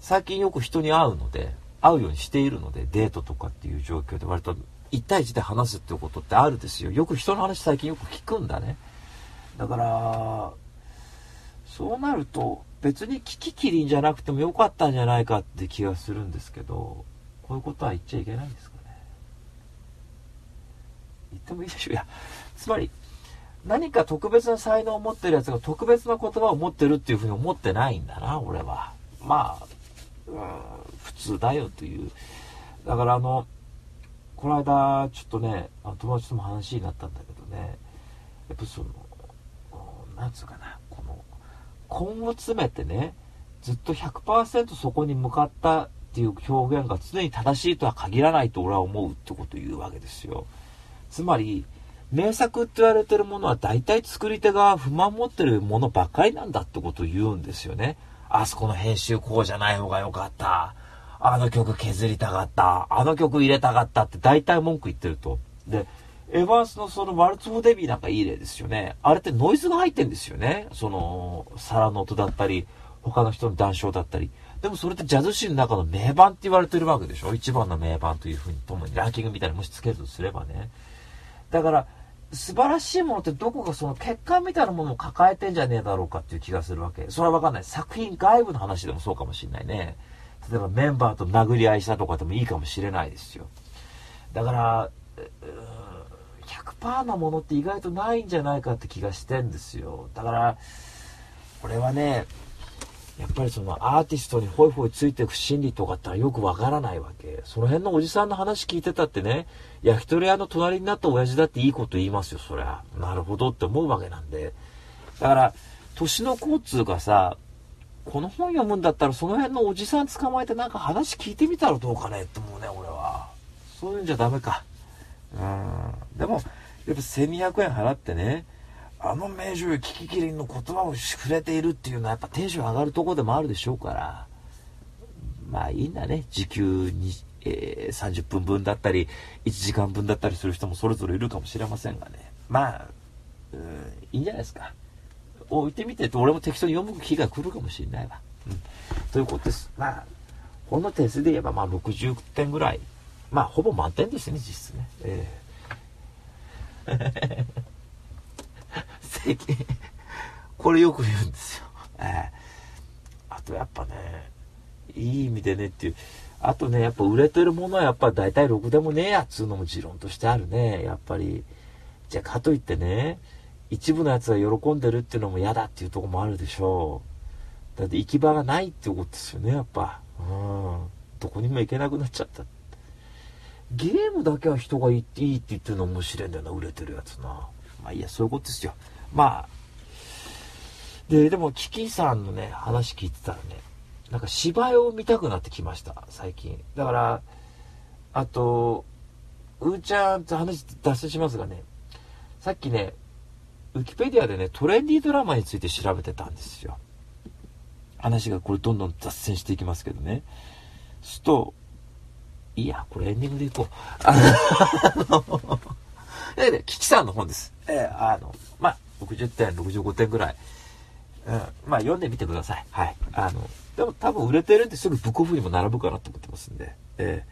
最近よく人に会うので、会うようにしているので、デートとかっていう状況で割と1対1で話すってことってあるですよ。よく人の話最近よく聞くんだね。だから、そうなると、別にキキキリンじゃなくてもよかったんじゃないかって気がするんですけどこういうことは言っちゃいけないんですかね。言ってもいいでしょう。いやつまり何か特別な才能を持ってるやつが特別な言葉を持ってるっていうふうに思ってないんだな俺は。まあ、うん、普通だよという。だからあのこの間ちょっとね友達とも話になったんだけどねやっぱそのなんつうかな。根を詰めてねずっと100%そこに向かったっていう表現が常に正しいとは限らないと俺は思うってことを言うわけですよつまり名作って言われてるものは大体作り手が不満持ってるものばっかりなんだってことを言うんですよね。あそこの編集こうじゃない方が良かった。あの曲削りたかった。あの曲入れたかったって大体文句言ってると。で、エヴァンスのそのワルツ・フォ・デビーなんかいい例ですよね。あれってノイズが入ってんですよね。その、皿の音だったり、他の人の談笑だったり。でもそれってジャズシーンの中の名盤って言われてるわけでしょ？一番の名盤というふうにともにランキングみたいにもしつけるとすればね。だから、素晴らしいものってどこかその欠陥みたいなものを抱えてんじゃねえだろうかっていう気がするわけ。それはわかんない。作品外部の話でもそうかもしんないね。例えばメンバーと殴り合いしたとかでもいいかもしれないですよ。だから、100%なものって意外とないんじゃないかって気がしてんですよ。だから、これはね、やっぱりそのアーティストにホイホイついていく心理とかってよくわからないわけ。その辺のおじさんの話聞いてたってね、焼き鳥屋の隣になった親父だっていいこと言いますよ、そりゃ。なるほどって思うわけなんで。だから、年の交通がさ、この本読むんだったらその辺のおじさん捕まえてなんか話聞いてみたらどうかねって思うね、俺は。そういうんじゃダメか。うん。でも、やっぱ1200円払ってね、あの名女キキキリンの言葉を触れているっていうのはやっぱテンション上がるとこでもあるでしょうから、まあいいんだね。時給に、えー、30分分だったり、1時間分だったりする人もそれぞれいるかもしれませんがね。まあ、うん、いいんじゃないですか。置いてみて俺も適当に読む日が来るかもしれないわ。うん。ということです。まあ、この点数で言えばまあ60点ぐらい。まあほぼ満点ですね、実質ね。えー 最近これよく言うんですよ。えー、あとやっぱね、いい意味でねっていう。あとね、やっぱ売れてるものはやっぱ大体ろくでもねえやっつうのも持論としてあるね。やっぱり。じゃあかといってね、一部のやつが喜んでるっていうのも嫌だっていうとこもあるでしょう。だって行き場がないってことですよね、やっぱ。うん。どこにも行けなくなっちゃった。ゲームだけは人がいいって言ってるの面白いんだよな、売れてるやつな。まあいいや、そういうことですよ。まあ、で、でも、キキさんのね、話聞いてたらね、なんか芝居を見たくなってきました、最近。だから、あと、うーちゃんと話脱線しますがね、さっきね、ウキペディアでね、トレンディードラマについて調べてたんですよ。話がこれどんどん脱線していきますけどね。すと、いや、これエンディングでいこう。あの、え、で、キキさんの本です。えー、あの、まあ、60点、65点ぐらい。うん、まあ読んでみてください。はい。あの、でも多分売れてるんですぐブックオフにも並ぶかなと思ってますんで。え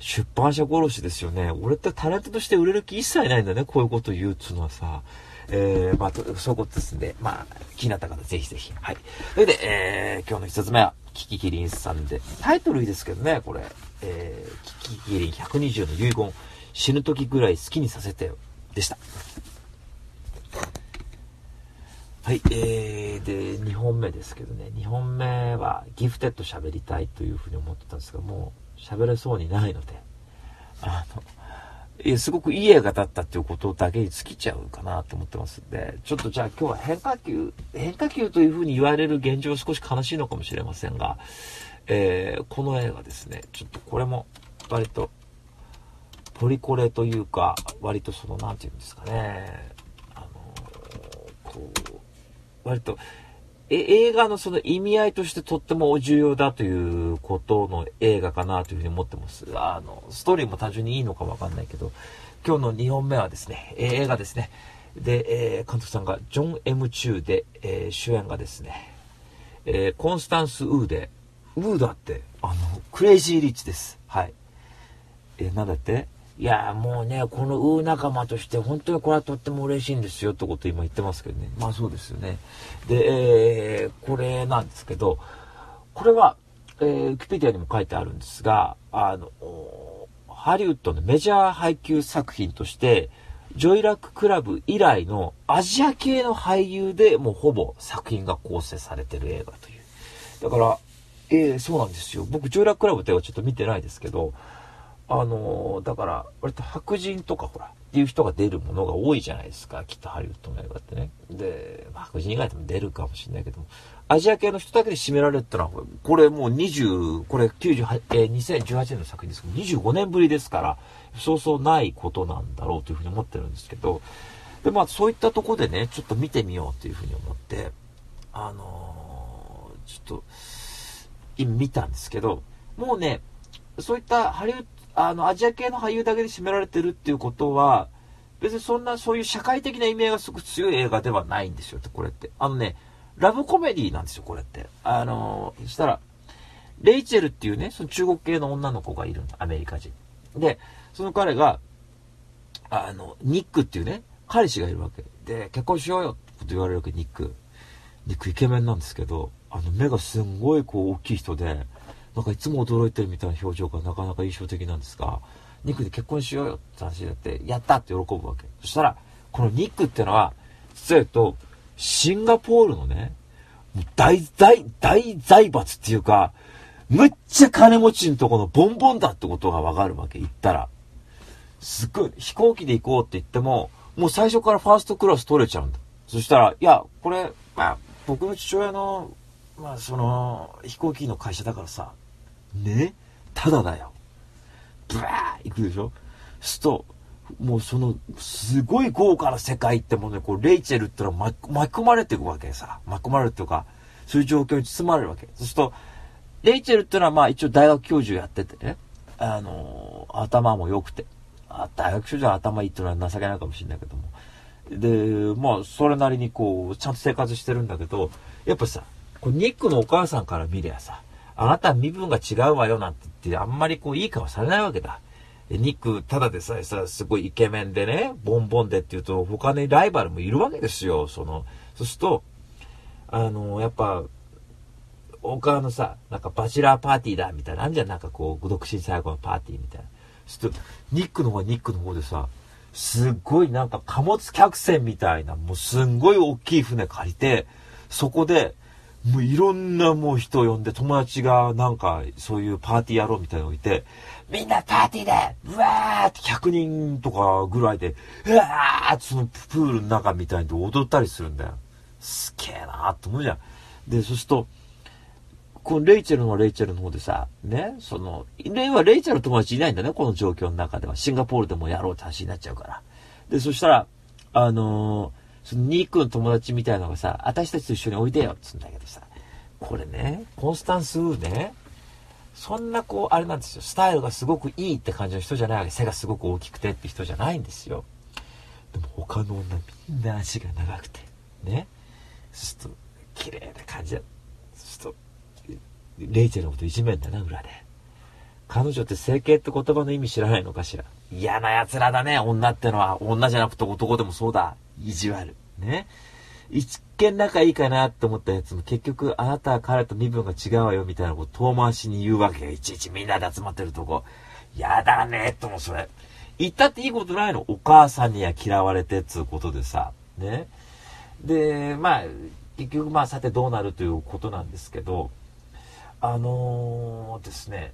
ー、出版社殺しですよね。俺ってタレントとして売れる気一切ないんだね。こういうこと言うっつうのはさ。えー、まあ、そういうことですんで、まあ、気になった方ぜひぜひ。はい。それで、えー、今日の一つ目は、キキキリンさんで、タイトルいいですけどね、これ。えー、キキキリン120の遺言、死ぬ時ぐらい好きにさせてよ。でした。はい、えー、で、2本目ですけどね、2本目はギフテッド喋りたいというふうに思ってたんですが、もう喋れそうにないので、あの、いや、すごくいい映画だったっていうことだけに尽きちゃうかなと思ってますんで、ちょっとじゃあ今日は変化球、変化球というふうに言われる現状少し悲しいのかもしれませんが、えー、この映画ですね、ちょっとこれも割と、ポリコレというか、割とその、なんて言うんですかね、あのこう、割と、映画のその意味合いとしてとっても重要だということの映画かなというふうに思ってます。あの、ストーリーも単純にいいのかわかんないけど、今日の2本目はですね、映画ですね。で、えー、監督さんがジョン・ M・ チューで、えー、主演がですね、えー、コンスタンス・ウーで、ウーだって、あの、クレイジー・リッチです。はい。えー、なんだって？いやもうねこのウー仲間として本当にこれはとっても嬉しいんですよってこと今言ってますけどねまあそうですよねで、えー、これなんですけどこれは、えー、ウィキペディアにも書いてあるんですがあのハリウッドのメジャー配給作品としてジョイラッククラブ以来のアジア系の俳優でもうほぼ作品が構成されてる映画という。だから、ええー、そうなんですよ。僕、ジョイラッククラブってはちょっと見てないですけど、あのー、だから、割と白人とかほら、っていう人が出るものが多いじゃないですか、きっとハリウッドの映画ってね。で、白人以外でも出るかもしれないけども、アジア系の人だけで占められるってのは、これもう20、これ98、えー、2018年の作品ですけど、25年ぶりですから、そうそうないことなんだろうというふうに思ってるんですけど、で、まあそういったとこでね、ちょっと見てみようというふうに思って、あのー、ちょっと、今見たんですけど、もうね、そういったハリウッド、あの、アジア系の俳優だけで占められてるっていうことは、別にそんな、そういう社会的な意味がすごく強い映画ではないんですよ、これって。あのね、ラブコメディなんですよ、これって。あの、そしたら、レイチェルっていうね、その中国系の女の子がいるの、アメリカ人。で、その彼が、あの、ニックっていうね、彼氏がいるわけ。で、結婚しようよってこと言われるわけ、ニック。ニックイケメンなんですけど、あの、目がすんごいこう大きい人で、なんかいつも驚いてるみたいな表情がなかなか印象的なんですが、ニックで結婚しようよって話になって、やったって喜ぶわけ。そしたら、このニックってのは、実は言うと、シンガポールのね、大、大、大財閥っていうか、むっちゃ金持ちのとこのボンボンだってことがわかるわけ、言ったら。すっごい、飛行機で行こうって言っても、もう最初からファーストクラス取れちゃうんだ。そしたら、いや、これ、まあ、僕の父親の、まあ、その、飛行機の会社だからさ、ねただだよ。ブワー行くでしょ？すと、もうその、すごい豪華な世界ってものに、こう、レイチェルってのは巻き込まれていくわけさ。巻き込まれるっていうか、そういう状況に包まれるわけ。そうすると、レイチェルってのはまあ一応大学教授やっててね、あのー、頭も良くて。あ大学教授は頭いいっていうのは情けないかもしれないけども。で、まあ、それなりにこう、ちゃんと生活してるんだけど、やっぱさ、こうニックのお母さんから見りゃさ、あなたは身分が違うわよなんて言って、あんまりこう、いい顔されないわけだ。ニック、ただでさえさ、すごいイケメンでね、ボンボンでって言うと、他にライバルもいるわけですよ。その、そうすると、あの、やっぱ、他のさ、なんかバチラーパーティーだみたいな、あんじゃん、なんかこう、独身最後のパーティーみたいな。ちょっと、ニックの方はニックの方でさ、すっごいなんか貨物客船みたいな、もうすんごい大きい船借りて、そこで、もういろんなもう人を呼んで、友達がなんかそういうパーティーやろうみたいなの置いて、みんなパーティーでうわーって100人とかぐらいで、うわーってそのプールの中みたいに踊ったりするんだよ。すげえなーって思うじゃん。で、そうすると、このレイチェルのレイチェルの方でさ、ね、その、レイはレイチェルの友達いないんだね、この状況の中では。シンガポールでもやろうって話になっちゃうから。で、そしたら、あのー、そのニークの友達みたいなのがさ、私たちと一緒においでよっつんだけどさ、これね、コンスタンス・ウーね、そんなこう、あれなんですよ、スタイルがすごくいいって感じの人じゃないわけ。背がすごく大きくてって人じゃないんですよ。でも他の女みんな足が長くて、ね。そうすると、綺麗な感じだ。そうすると、レイチェルのこといじめんだな、裏で。彼女って整形って言葉の意味知らないのかしら。嫌な奴らだね、女ってのは。女じゃなくて男でもそうだ。意地悪。ね。一見仲いいかなって思ったやつも結局あなたは彼と身分が違うわよみたいなことを遠回しに言うわけよ。いちいちみんなで集まってるとこ。やだね、ともそれ。言ったっていいことないの。お母さんには嫌われてっつうことでさ。ね。で、まあ、結局まあさてどうなるということなんですけど、あのー、ですね、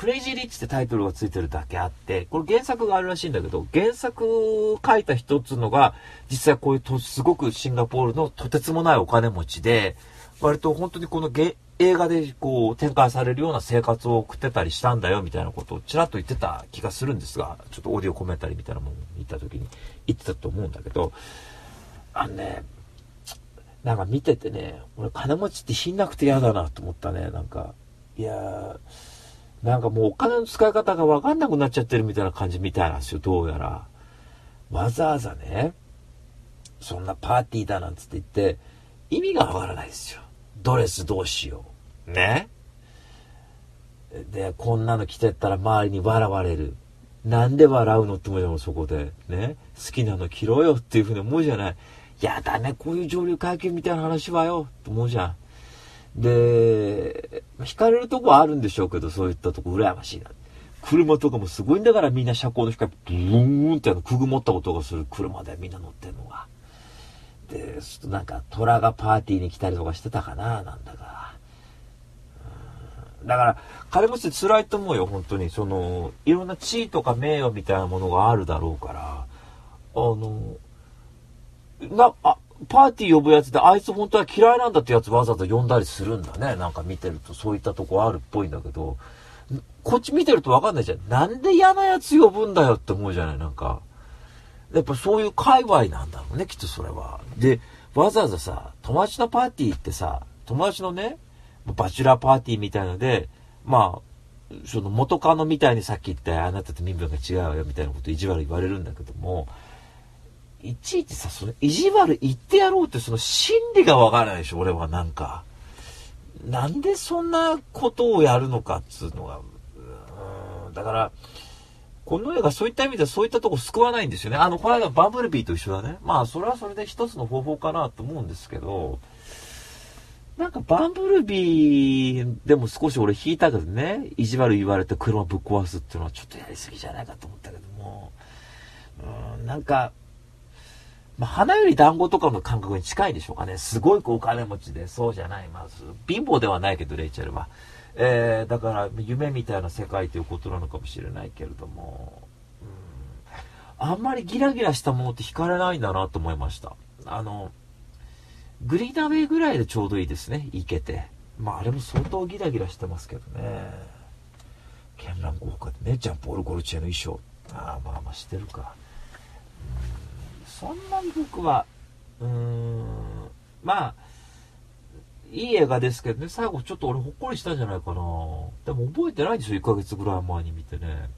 クレイジーリッチってタイトルがついてるだけあって、これ原作があるらしいんだけど、原作書いた人つのが、実際こういうと、すごくシンガポールのとてつもないお金持ちで、割と本当にこの映画でこう展開されるような生活を送ってたりしたんだよみたいなことをちらっと言ってた気がするんですが、ちょっとオーディオコメンタリーみたいなものを見た時に言ってたと思うんだけど、あのね、なんか見ててね、俺金持ちって品なくて嫌だなと思ったね、なんか。いやー、なんかもうお金の使い方がわかんなくなっちゃってるみたいな感じみたいなんですよ、どうやら。わざわざね、そんなパーティーだなんつって言って、意味がわからないですよ。ドレスどうしよう。ねで、こんなの着てったら周りに笑われる。なんで笑うのって思うじゃん、そこで。ね。好きなの切ろよっていうふうに思うじゃない。やだね、こういう上流会見みたいな話はよ、と思うじゃん。で、惹かれるとこはあるんでしょうけど、そういったとこ羨ましいな。車とかもすごいんだからみんな車高の光、ブーンってあの、くぐもった音がする車でみんな乗ってんのが。で、なんか虎がパーティーに来たりとかしてたかな、なんだか。だから、金持ちって辛いと思うよ、本当に。その、いろんな地位とか名誉みたいなものがあるだろうから、あの、な、あ、パーティー呼ぶやつで、あいつ本当は嫌いなんだってやつわざわざ呼んだりするんだね。なんか見てると、そういったとこあるっぽいんだけど、こっち見てるとわかんないじゃん。なんで嫌なやつ呼ぶんだよって思うじゃない、なんか。やっぱそういう界隈なんだろうね、きっとそれは。で、わざわざさ、友達のパーティーってさ、友達のね、バチュラーパーティーみたいので、まあ、その元カノみたいにさっき言ったあなたと身分が違うよみたいなこと意地悪言われるんだけども、いちいちさ、その意地悪言ってやろうってその心理がわからないでしょ、俺はなんか。なんでそんなことをやるのかっつうのが。うんだから、この映画そういった意味ではそういったとこ救わないんですよね。あの、この間バブルビーと一緒だね。まあ、それはそれで一つの方法かなと思うんですけど、なんかバンブルビーでも少し俺引いたけどね、意地悪言われて車ぶっ壊すっていうのはちょっとやりすぎじゃないかと思ったけども、うん、なんか、まあ、花より団子とかの感覚に近いでしょうかね。すごいお金持ちで、そうじゃない。まず、貧乏ではないけど、レイチェルは。えー、だから、夢みたいな世界ということなのかもしれないけれども、うん、あんまりギラギラしたものって惹かれないんだなと思いました。あの、グリーナウェイぐらいでちょうどいいですね、行けて。まあ、あれも相当ギラギラしてますけどね。絢爛豪華でね、ジャンポール・ゴルチェの衣装。ああ、まあまあしてるか。そんなに僕は、うーん、まあ、いい映画ですけどね、最後ちょっと俺ほっこりしたんじゃないかな。でも覚えてないですよ、1ヶ月ぐらい前に見てね。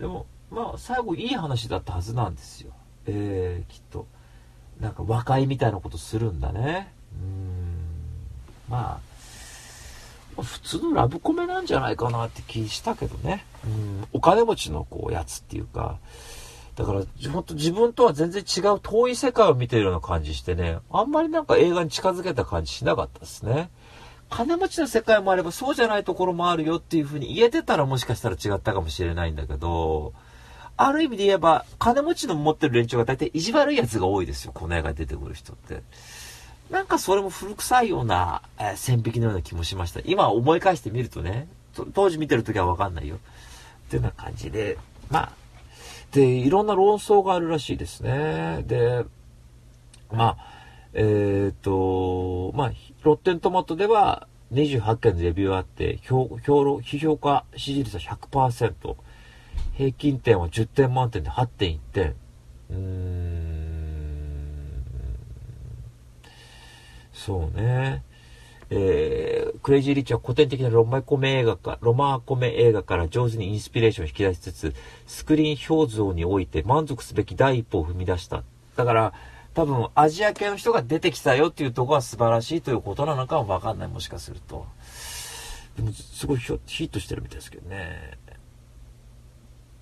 でも、まあ、最後いい話だったはずなんですよ。えー、きっと。なんか和解みたいなことするんだね。うん。まあ、普通のラブコメなんじゃないかなって気したけどね。うん。お金持ちのこうやつっていうか、だから、本当自分とは全然違う遠い世界を見てるような感じしてね、あんまりなんか映画に近づけた感じしなかったですね。金持ちの世界もあればそうじゃないところもあるよっていう風に言えてたらもしかしたら違ったかもしれないんだけど、ある意味で言えば、金持ちの持ってる連中が大体意地悪いやつが多いですよ、この映画に出てくる人って。なんかそれも古臭いような、えー、線引きのような気もしました。今思い返してみるとね、当時見てる時はわかんないよ。っていうような感じで、まあ、で、いろんな論争があるらしいですね。で、まあ、えっ、ー、と、まあ、ロッテントマトでは28件のレビューがあって、評評批評価支持率は100%。平均点は10点満点で8.1点。うーん。そうね。えー、クレイジー・リッチは古典的なロマコメ映画か、ロマコメ映画から上手にインスピレーションを引き出しつつ、スクリーン表像において満足すべき第一歩を踏み出した。だから、多分アジア系の人が出てきたよっていうとこは素晴らしいということなのかもわかんない、もしかすると。でも、すごいヒットしてるみたいですけどね。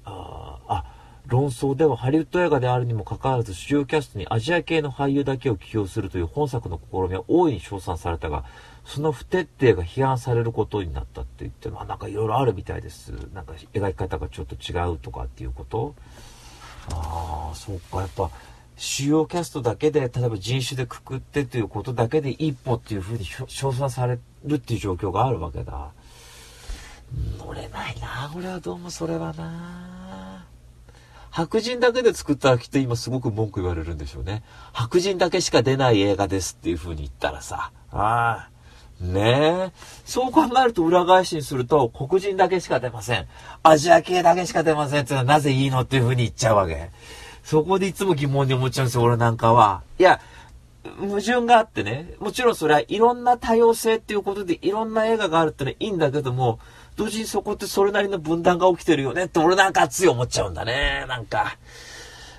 ああ、論争ではハリウッド映画であるにもかかわらず主要キャストにアジア系の俳優だけを起用するという本作の試みは大いに称賛されたが、その不徹底が批判されることになったって言ってまあなんかいろいろあるみたいです。なんか描き方がちょっと違うとかっていうことああ、そうか、やっぱ主要キャストだけで、例えば人種でくくってということだけで一歩っていうふうに称賛されるっていう状況があるわけだ。乗れないな俺はどうもそれはな白人だけで作ったらきっと今すごく文句言われるんでしょうね。白人だけしか出ない映画ですっていう風に言ったらさ、ああ、ねえ。そう考えると裏返しにすると黒人だけしか出ません。アジア系だけしか出ませんっていうのはなぜいいのっていう風に言っちゃうわけ。そこでいつも疑問に思っちゃうんですよ、俺なんかは。いや、矛盾があってね、もちろんそれはいろんな多様性っていうことでいろんな映画があるってのはいいんだけども、同時にそこってそれなりの分断が起きてるよねって俺なんか熱い思っちゃうんだね。なんか。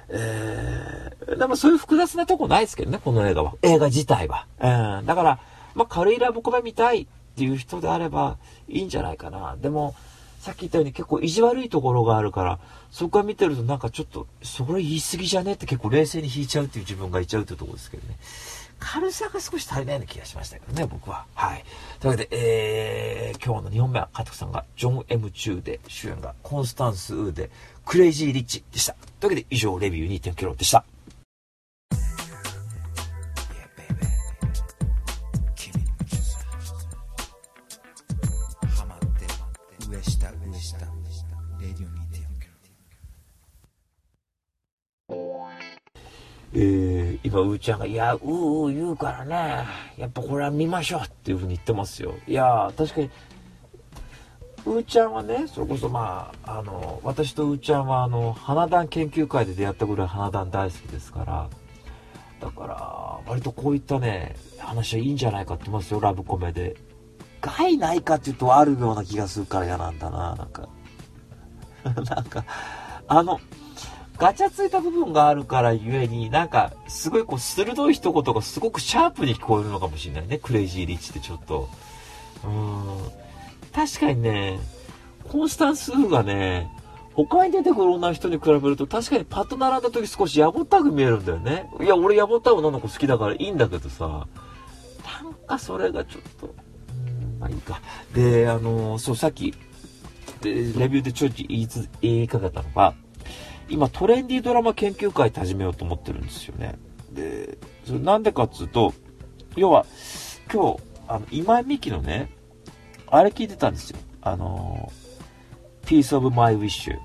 えー、でもそういう複雑なとこないですけどね、この映画は。映画自体は。うん。だから、まあ、軽いラブコメ見たいっていう人であればいいんじゃないかな。でも、さっき言ったように結構意地悪いところがあるからそこから見てるとなんかちょっとそれ言い過ぎじゃねって結構冷静に引いちゃうっていう自分がいちゃうってところですけどね。軽さが少し足りないような気がしましたけどね僕は。はい。というわけで、えー、今日の2本目は加藤さんがジョン・ M・ チューで主演がコンスタンス・ウーでクレイジー・リッチでした。というわけで以上レビュー2.0でした。えー、今、うーちゃんが、いや、うーうー言うからね、やっぱこれは見ましょうっていうふうに言ってますよ。いや確かに、うーちゃんはね、それこそまあ、あの、私とうーちゃんは、あの、花壇研究会で出会ったぐらい花壇大好きですから、だから、割とこういったね、話はいいんじゃないかって言いますよ、ラブコメで。害ないかっていうとあるような気がするから嫌なんだな、なんか。なんか、あの、ガチャついた部分があるからゆえに、なんか、すごいこう、鋭い一言がすごくシャープに聞こえるのかもしれないね。クレイジーリッチってちょっと。うん。確かにね、コンスタンスがね、他に出てくる女の人に比べると確かにパッと並んだ時少しやぼったく見えるんだよね。いや、俺やぼった女の子好きだからいいんだけどさ、なんかそれがちょっと、まあいいか。で、あのそう、さっき、レビューでちょいちょい言い言いかけたのが、今トレンディードラマ研究会って始めようと思ってるんですよね。で、それなんでかっつうと、要は、今日、あの、今井美樹のね、あれ聞いてたんですよ。あの、Piece of My Wish っ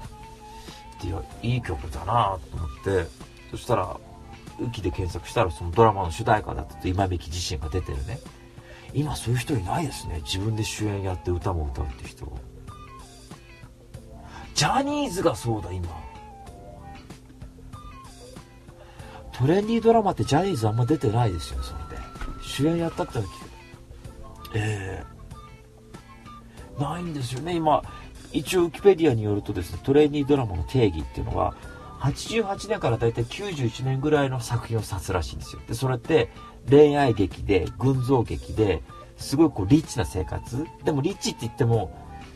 ていう、いい曲だなと思って、そしたら、ウキで検索したらそのドラマの主題歌だったと今井美樹自身が出てるね。今そういう人いないですね。自分で主演やって歌も歌うって人。ジャニーズがそうだ、今。トレンディードラマってジャニーズあんま出てないですよそれで主演やったってのはええ。ー、ないんですよね。今一応ウキペディアによるとですねトレンディードラマの定義っていうのは88年から大体91年ぐらいの作品を指すらしいんですよ。でそれって恋愛劇で群像劇ですごいこうリッチな生活。でもリッチって言っても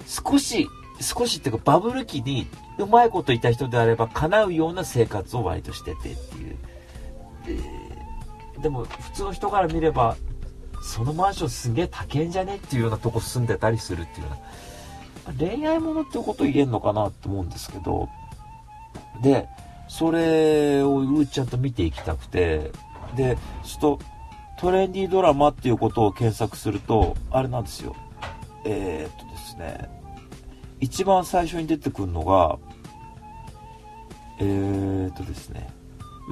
少し少しっていうかバブル期にうまいこといた人であれば叶うような生活を割としててっていう。でも普通の人から見ればそのマンションすげえ高えんじゃねっていうようなとこ住んでたりするっていうような恋愛ものってこと言えんのかなって思うんですけどでそれをうーちゃんと見ていきたくてでちょっとトレンディードラマっていうことを検索するとあれなんですよ。えー、っとですね一番最初に出てくるのがえー、っとですね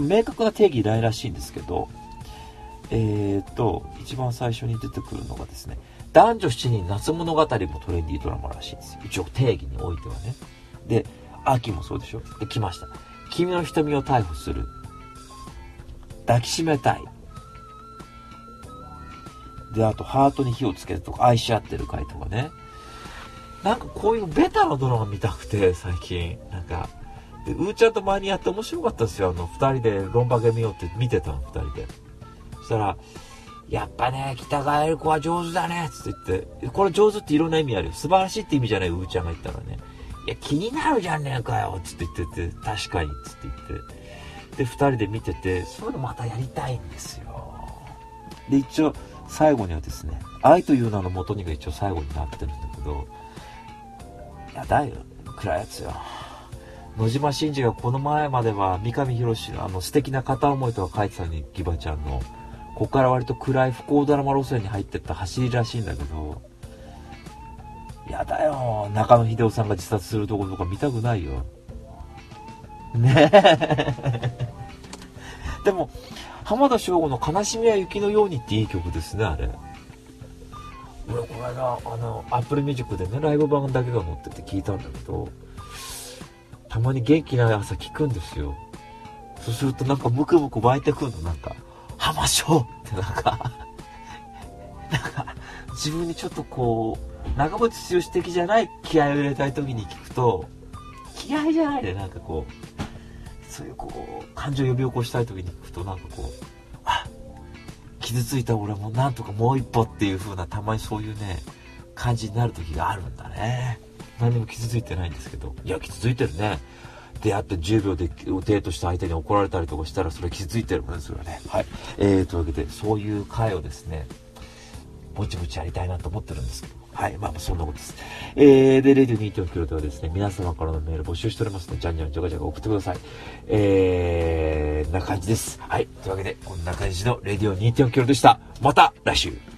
明確な定義ないらしいんですけど、えー、っと、一番最初に出てくるのがですね、男女7人夏物語もトレンディードラマらしいんですよ。一応定義においてはね。で、秋もそうでしょ？で、来ました。君の瞳を逮捕する。抱きしめたい。で、あと、ハートに火をつけるとか、愛し合ってる回とかね。なんかこういうベタなドラマ見たくて、最近。なんか、で、うーちゃんと前にやって面白かったですよ。あの、二人でロンバゲ見ようって見てたの、二人で。そしたら、やっぱね、北川エル子は上手だねつって言って、これ上手っていろんな意味あるよ。素晴らしいって意味じゃない、うーちゃんが言ったらね。いや、気になるじゃねえかよつって言ってて、確かにつって言って。で、二人で見てて、そういうのまたやりたいんですよ。で、一応、最後にはですね、愛という名の元にが一応最後になってるんだけど、やだよ、暗いやつよ。野島真司がこの前までは三上博史のあの素敵な片思いとか書いてたのにギバちゃんの。ここから割と暗い不幸ドラマ路線に入ってった走りらしいんだけど。やだよ。中野秀夫さんが自殺するところとか見たくないよ。ねえ。でも浜田省吾の「悲しみは雪のように」っていい曲ですねあれ。俺この間あのアップルミュージックでねライブ版だけが載ってて聞いたんだけど。たまに元気な朝聞くんですよ。そうするとなんかムクムク湧いてくるの、なんか、浜省ってなんか なんか、自分にちょっとこう、長渕剛的じゃない気合を入れたい時に聞くと、気合じゃないで、なんかこう、そういうこう、感情を呼び起こしたい時に聞くとなんかこう、あ傷ついた俺もなんとかもう一歩っていう風な、たまにそういうね、感じになる時があるんだね。何も傷ついてないんですけどいや傷ついてるね出会って10秒でデートした相手に怒られたりとかしたらそれ傷ついてるもんですよねはいえー、というわけでそういう回をですねぼちぼちやりたいなと思ってるんですけどはい。まあ、そんなことです。えー、で、レディオ2.9キロではですね、皆様からのメール募集しておりますので、じゃんじゃんじゃがじゃが送ってください。えー、な感じです。はい。というわけで、こんな感じのレディオ2.4キロでした。また来週